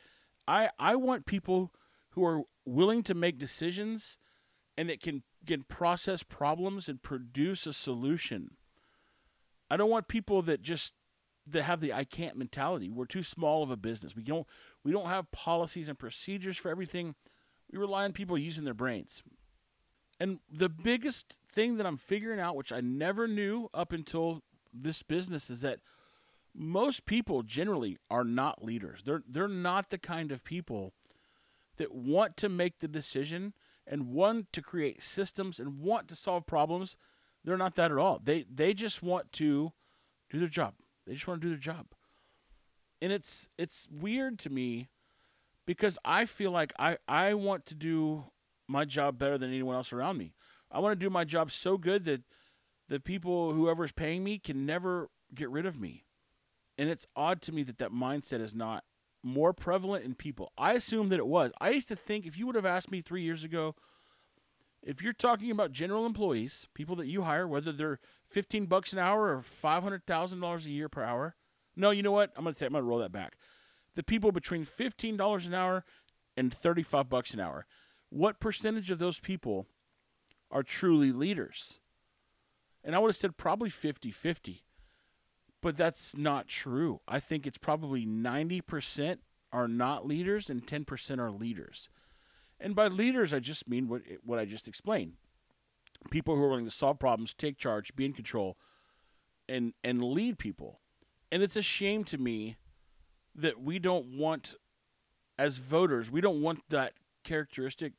I I want people who are willing to make decisions and that can can process problems and produce a solution. I don't want people that just that have the I can't mentality. We're too small of a business. We don't we don't have policies and procedures for everything. We rely on people using their brains. And the biggest thing that I'm figuring out, which I never knew up until this business, is that most people generally are not leaders. They're they're not the kind of people that want to make the decision and one to create systems and want to solve problems. They're not that at all. They they just want to do their job. They just want to do their job. And it's it's weird to me because I feel like I, I want to do my job better than anyone else around me. I want to do my job so good that the people whoever's paying me can never get rid of me. And it's odd to me that that mindset is not more prevalent in people. I assume that it was. I used to think if you would have asked me 3 years ago if you're talking about general employees, people that you hire whether they're 15 bucks an hour or $500,000 a year per hour. No, you know what? I'm going to say I'm going to roll that back. The people between $15 an hour and 35 bucks an hour. What percentage of those people are truly leaders? And I would have said probably 50 50. But that's not true. I think it's probably 90% are not leaders and 10% are leaders. And by leaders, I just mean what, what I just explained people who are willing to solve problems, take charge, be in control, and, and lead people. And it's a shame to me that we don't want, as voters, we don't want that characteristic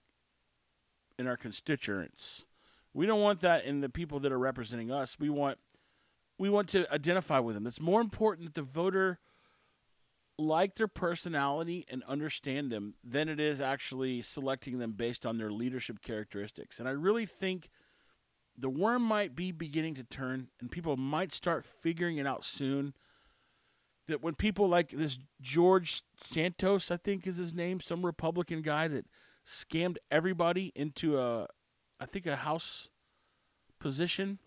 in our constituents. We don't want that in the people that are representing us. We want we want to identify with them. It's more important that the voter like their personality and understand them than it is actually selecting them based on their leadership characteristics. And I really think the worm might be beginning to turn and people might start figuring it out soon that when people like this George Santos, I think is his name, some Republican guy that scammed everybody into a I think a house position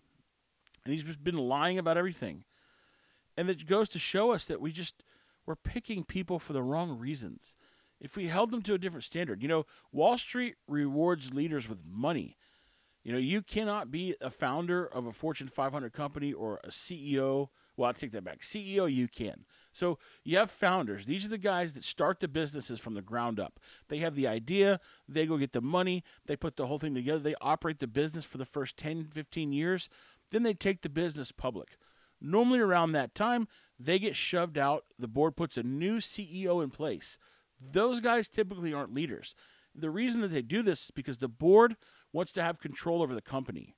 and he's just been lying about everything. And it goes to show us that we just we're picking people for the wrong reasons. If we held them to a different standard, you know, Wall Street rewards leaders with money. You know, you cannot be a founder of a Fortune 500 company or a CEO. Well, I take that back. CEO, you can. So you have founders. These are the guys that start the businesses from the ground up. They have the idea, they go get the money, they put the whole thing together, they operate the business for the first 10, 15 years. Then they take the business public. Normally, around that time, they get shoved out. The board puts a new CEO in place. Those guys typically aren't leaders. The reason that they do this is because the board wants to have control over the company.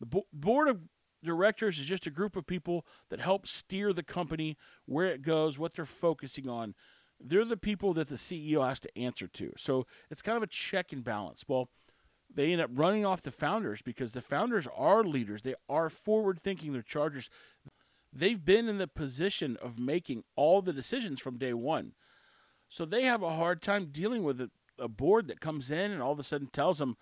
The bo- board of directors is just a group of people that help steer the company where it goes, what they're focusing on. They're the people that the CEO has to answer to. So it's kind of a check and balance. Well, they end up running off the founders because the founders are leaders. They are forward thinking. They're chargers. They've been in the position of making all the decisions from day one. So they have a hard time dealing with a, a board that comes in and all of a sudden tells them,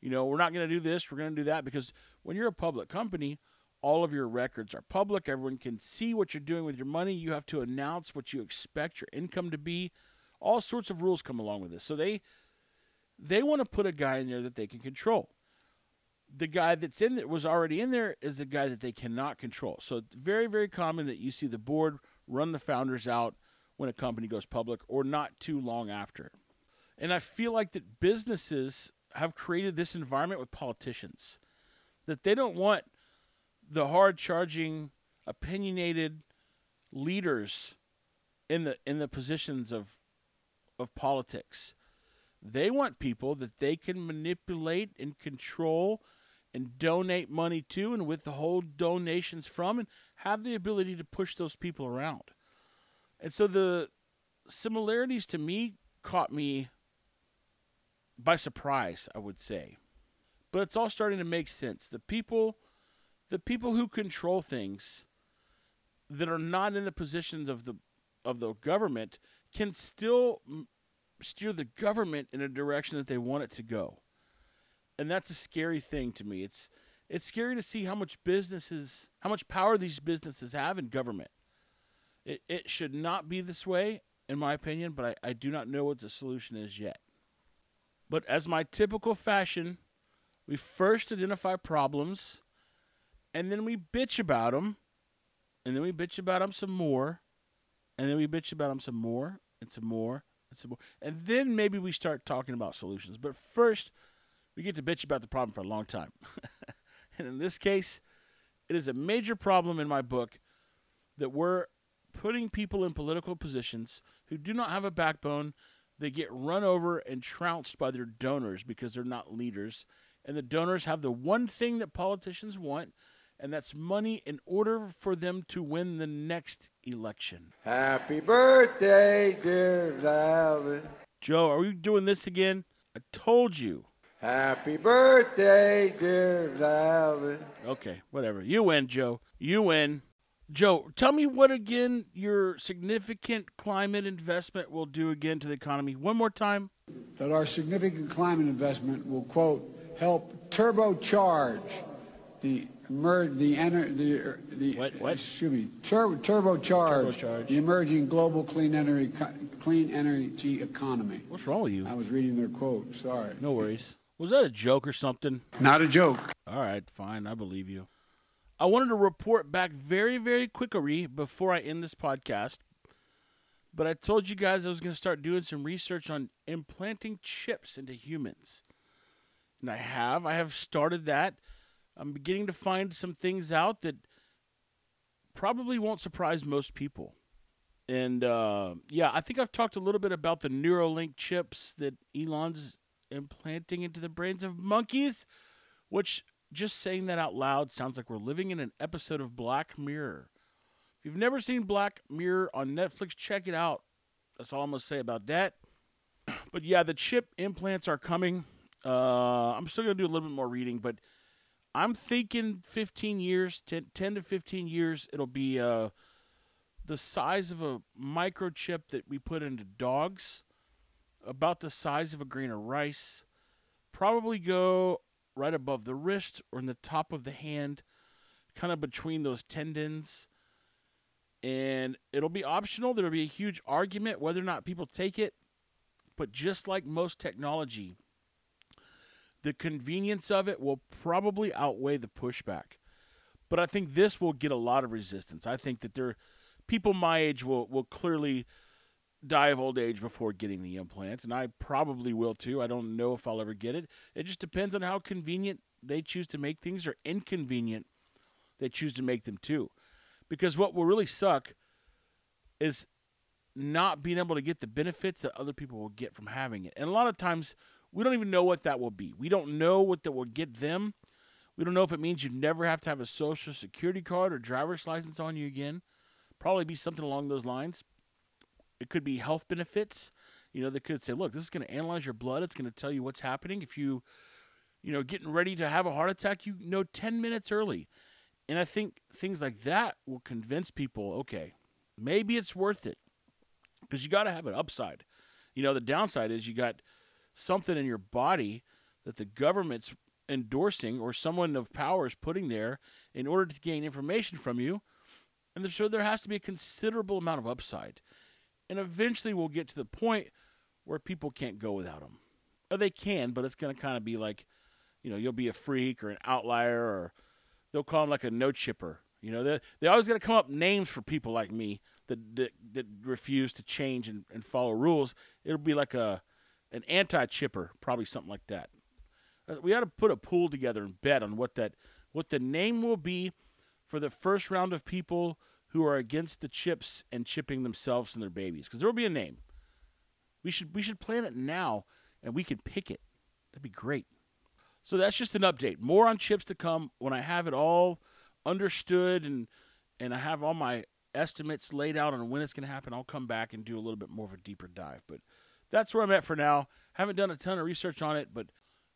you know, we're not going to do this, we're going to do that. Because when you're a public company, all of your records are public. Everyone can see what you're doing with your money. You have to announce what you expect your income to be. All sorts of rules come along with this. So they they want to put a guy in there that they can control. The guy that's in that was already in there is a guy that they cannot control. So it's very, very common that you see the board run the founders out when a company goes public or not too long after. And I feel like that businesses have created this environment with politicians that they don't want the hard charging, opinionated leaders in the in the positions of of politics. They want people that they can manipulate and control and donate money to and withhold donations from and have the ability to push those people around. And so the similarities to me caught me by surprise, I would say. but it's all starting to make sense. The people, the people who control things, that are not in the positions of the of the government, can still steer the government in a direction that they want it to go, and that's a scary thing to me. It's it's scary to see how much businesses, how much power these businesses have in government. It it should not be this way, in my opinion, but I, I do not know what the solution is yet. But as my typical fashion, we first identify problems, and then we bitch about them, and then we bitch about them some more, and then we bitch about them some more, and some more, some. And then maybe we start talking about solutions. But first, we get to bitch about the problem for a long time. [laughs] and in this case, it is a major problem in my book that we're putting people in political positions who do not have a backbone. They get run over and trounced by their donors because they're not leaders. And the donors have the one thing that politicians want, and that's money in order for them to win the next election. Happy birthday, dear Valen. Joe, are we doing this again? I told you. Happy birthday, dear Valen. Okay, whatever. You win, Joe. You win. Joe, tell me what again your significant climate investment will do again to the economy. One more time. That our significant climate investment will, quote, help turbocharge the emer- the ener- the the What- what? excuse me tur- turbocharge, Turbocharge. the emerging global clean energy clean energy economy. What's wrong with you? I was reading their quote. Sorry. No worries. Was that a joke or something? Not a joke. All right, fine. I believe you. I wanted to report back very, very quickly before I end this podcast. But I told you guys I was going to start doing some research on implanting chips into humans. And I have. I have started that. I'm beginning to find some things out that probably won't surprise most people. And uh, yeah, I think I've talked a little bit about the Neuralink chips that Elon's implanting into the brains of monkeys, which just saying that out loud sounds like we're living in an episode of Black Mirror. If you've never seen Black Mirror on Netflix, check it out. That's all I'm going to say about that. But yeah, the chip implants are coming. Uh, I'm still going to do a little bit more reading, but I'm thinking 15 years, 10, 10 to 15 years, it'll be uh, the size of a microchip that we put into dogs, about the size of a grain of rice. Probably go right above the wrist or in the top of the hand, kind of between those tendons. And it'll be optional. There'll be a huge argument whether or not people take it. But just like most technology, the convenience of it will probably outweigh the pushback. But I think this will get a lot of resistance. I think that there people my age will, will clearly die of old age before getting the implant, and I probably will too. I don't know if I'll ever get it. It just depends on how convenient they choose to make things or inconvenient they choose to make them too. Because what will really suck is not being able to get the benefits that other people will get from having it. And a lot of times we don't even know what that will be. We don't know what that will get them. We don't know if it means you never have to have a social security card or driver's license on you again. Probably be something along those lines. It could be health benefits. You know, they could say, look, this is going to analyze your blood. It's going to tell you what's happening. If you, you know, getting ready to have a heart attack, you know 10 minutes early. And I think things like that will convince people, okay, maybe it's worth it. Because you got to have an upside. You know, the downside is you got something in your body that the government's endorsing or someone of power is putting there in order to gain information from you. And so there has to be a considerable amount of upside. And eventually we'll get to the point where people can't go without them. Or they can, but it's going to kind of be like, you know, you'll be a freak or an outlier, or they'll call them like a no chipper. You know, they they always got to come up names for people like me that that, that refuse to change and, and follow rules. It'll be like a an anti chipper, probably something like that. Uh, We ought to put a pool together and bet on what that what the name will be for the first round of people who are against the chips and chipping themselves and their babies, because there will be a name. We should we should plan it now, and we could pick it. That'd be great. So that's just an update. More on chips to come when I have it all understood and and I have all my estimates laid out on when it's going to happen. I'll come back and do a little bit more of a deeper dive. But that's where I'm at for now. Haven't done a ton of research on it, but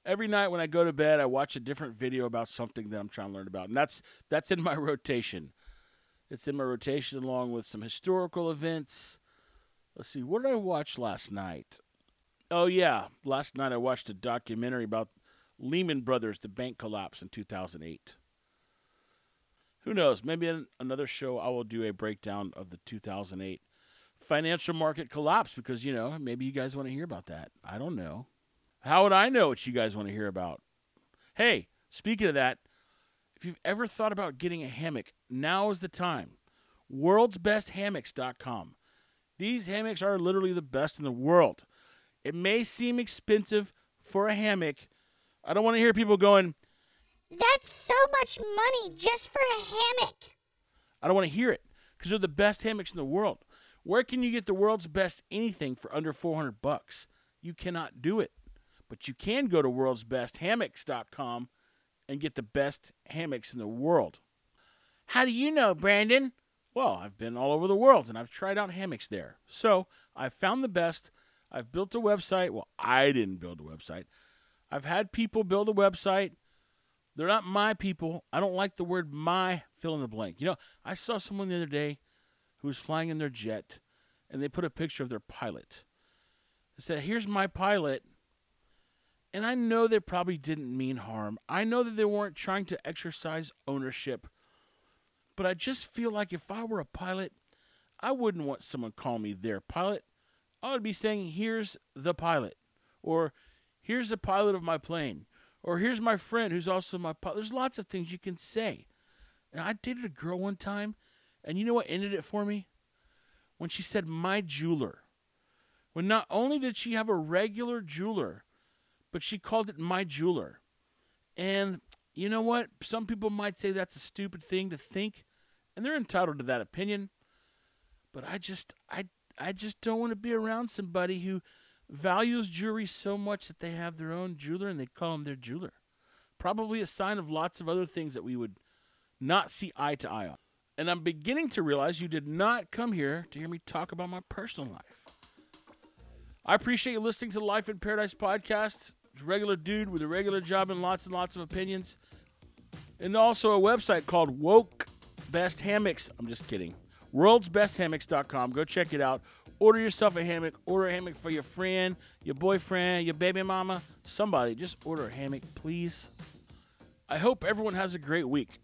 every night when I go to bed, I watch a different video about something that I'm trying to learn about, and that's that's in my [laughs] rotation. It's in my rotation along with some historical events. Let's see, what did I watch last night? Oh yeah, last night I watched a documentary about Lehman Brothers, the bank collapse in 2008. Who knows? Maybe in another show I will do a breakdown of the 2008 financial market collapse because, you know, maybe you guys want to hear about that. I don't know. How would I know what you guys want to hear about? Hey, speaking of that, if you've ever thought about getting a hammock, now is the time. World'sBestHammocks.com. These hammocks are literally the best in the world. It may seem expensive for a hammock. I don't want to hear people going, That's so much money just for a hammock. I don't want to hear it because they're the best hammocks in the world. Where can you get the world's best anything for under 400 bucks? You cannot do it. But you can go to worldsbesthammocks.com and get the best hammocks in the world. How do you know, Brandon? Well, I've been all over the world and I've tried out hammocks there. So I've found the best. I've built a website. Well, I didn't build a website. I've had people build a website. They're not my people. I don't like the word my fill in the blank. You know, I saw someone the other day who was flying in their jet and they put a picture of their pilot. They said, Here's my pilot. And I know they probably didn't mean harm. I know that they weren't trying to exercise ownership. But I just feel like if I were a pilot, I wouldn't want someone call me their pilot. I would be saying, Here's the pilot. Or here's the pilot of my plane. Or here's my friend who's also my pilot. There's lots of things you can say. And I dated a girl one time, and you know what ended it for me? When she said, My jeweler. When not only did she have a regular jeweler, but she called it my jeweler. And you know what? Some people might say that's a stupid thing to think, and they're entitled to that opinion. But I just I I just don't want to be around somebody who values jewelry so much that they have their own jeweler and they call him their jeweler. Probably a sign of lots of other things that we would not see eye to eye on. And I'm beginning to realize you did not come here to hear me talk about my personal life. I appreciate you listening to the Life in Paradise podcast. Regular dude with a regular job and lots and lots of opinions. And also a website called Woke Best Hammocks. I'm just kidding. World'sBestHammocks.com. Go check it out. Order yourself a hammock. Order a hammock for your friend, your boyfriend, your baby mama, somebody. Just order a hammock, please. I hope everyone has a great week.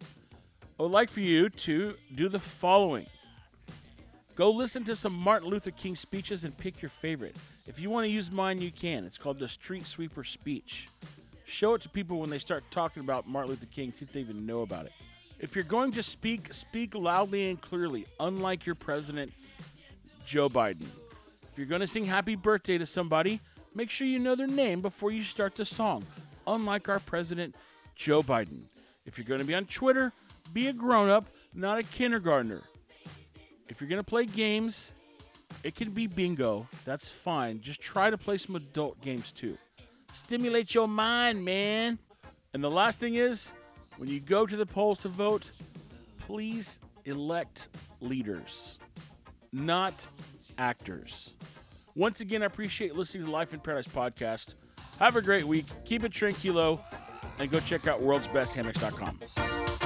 I would like for you to do the following go listen to some Martin Luther King speeches and pick your favorite. If you want to use mine, you can. It's called the Street Sweeper Speech. Show it to people when they start talking about Martin Luther King, see if they even know about it. If you're going to speak, speak loudly and clearly, unlike your president, Joe Biden. If you're going to sing happy birthday to somebody, make sure you know their name before you start the song, unlike our president, Joe Biden. If you're going to be on Twitter, be a grown up, not a kindergartner. If you're going to play games, it can be bingo. That's fine. Just try to play some adult games too. Stimulate your mind, man. And the last thing is, when you go to the polls to vote, please elect leaders, not actors. Once again, I appreciate listening to Life in Paradise podcast. Have a great week. Keep it tranquilo and go check out worldsbesthammocks.com.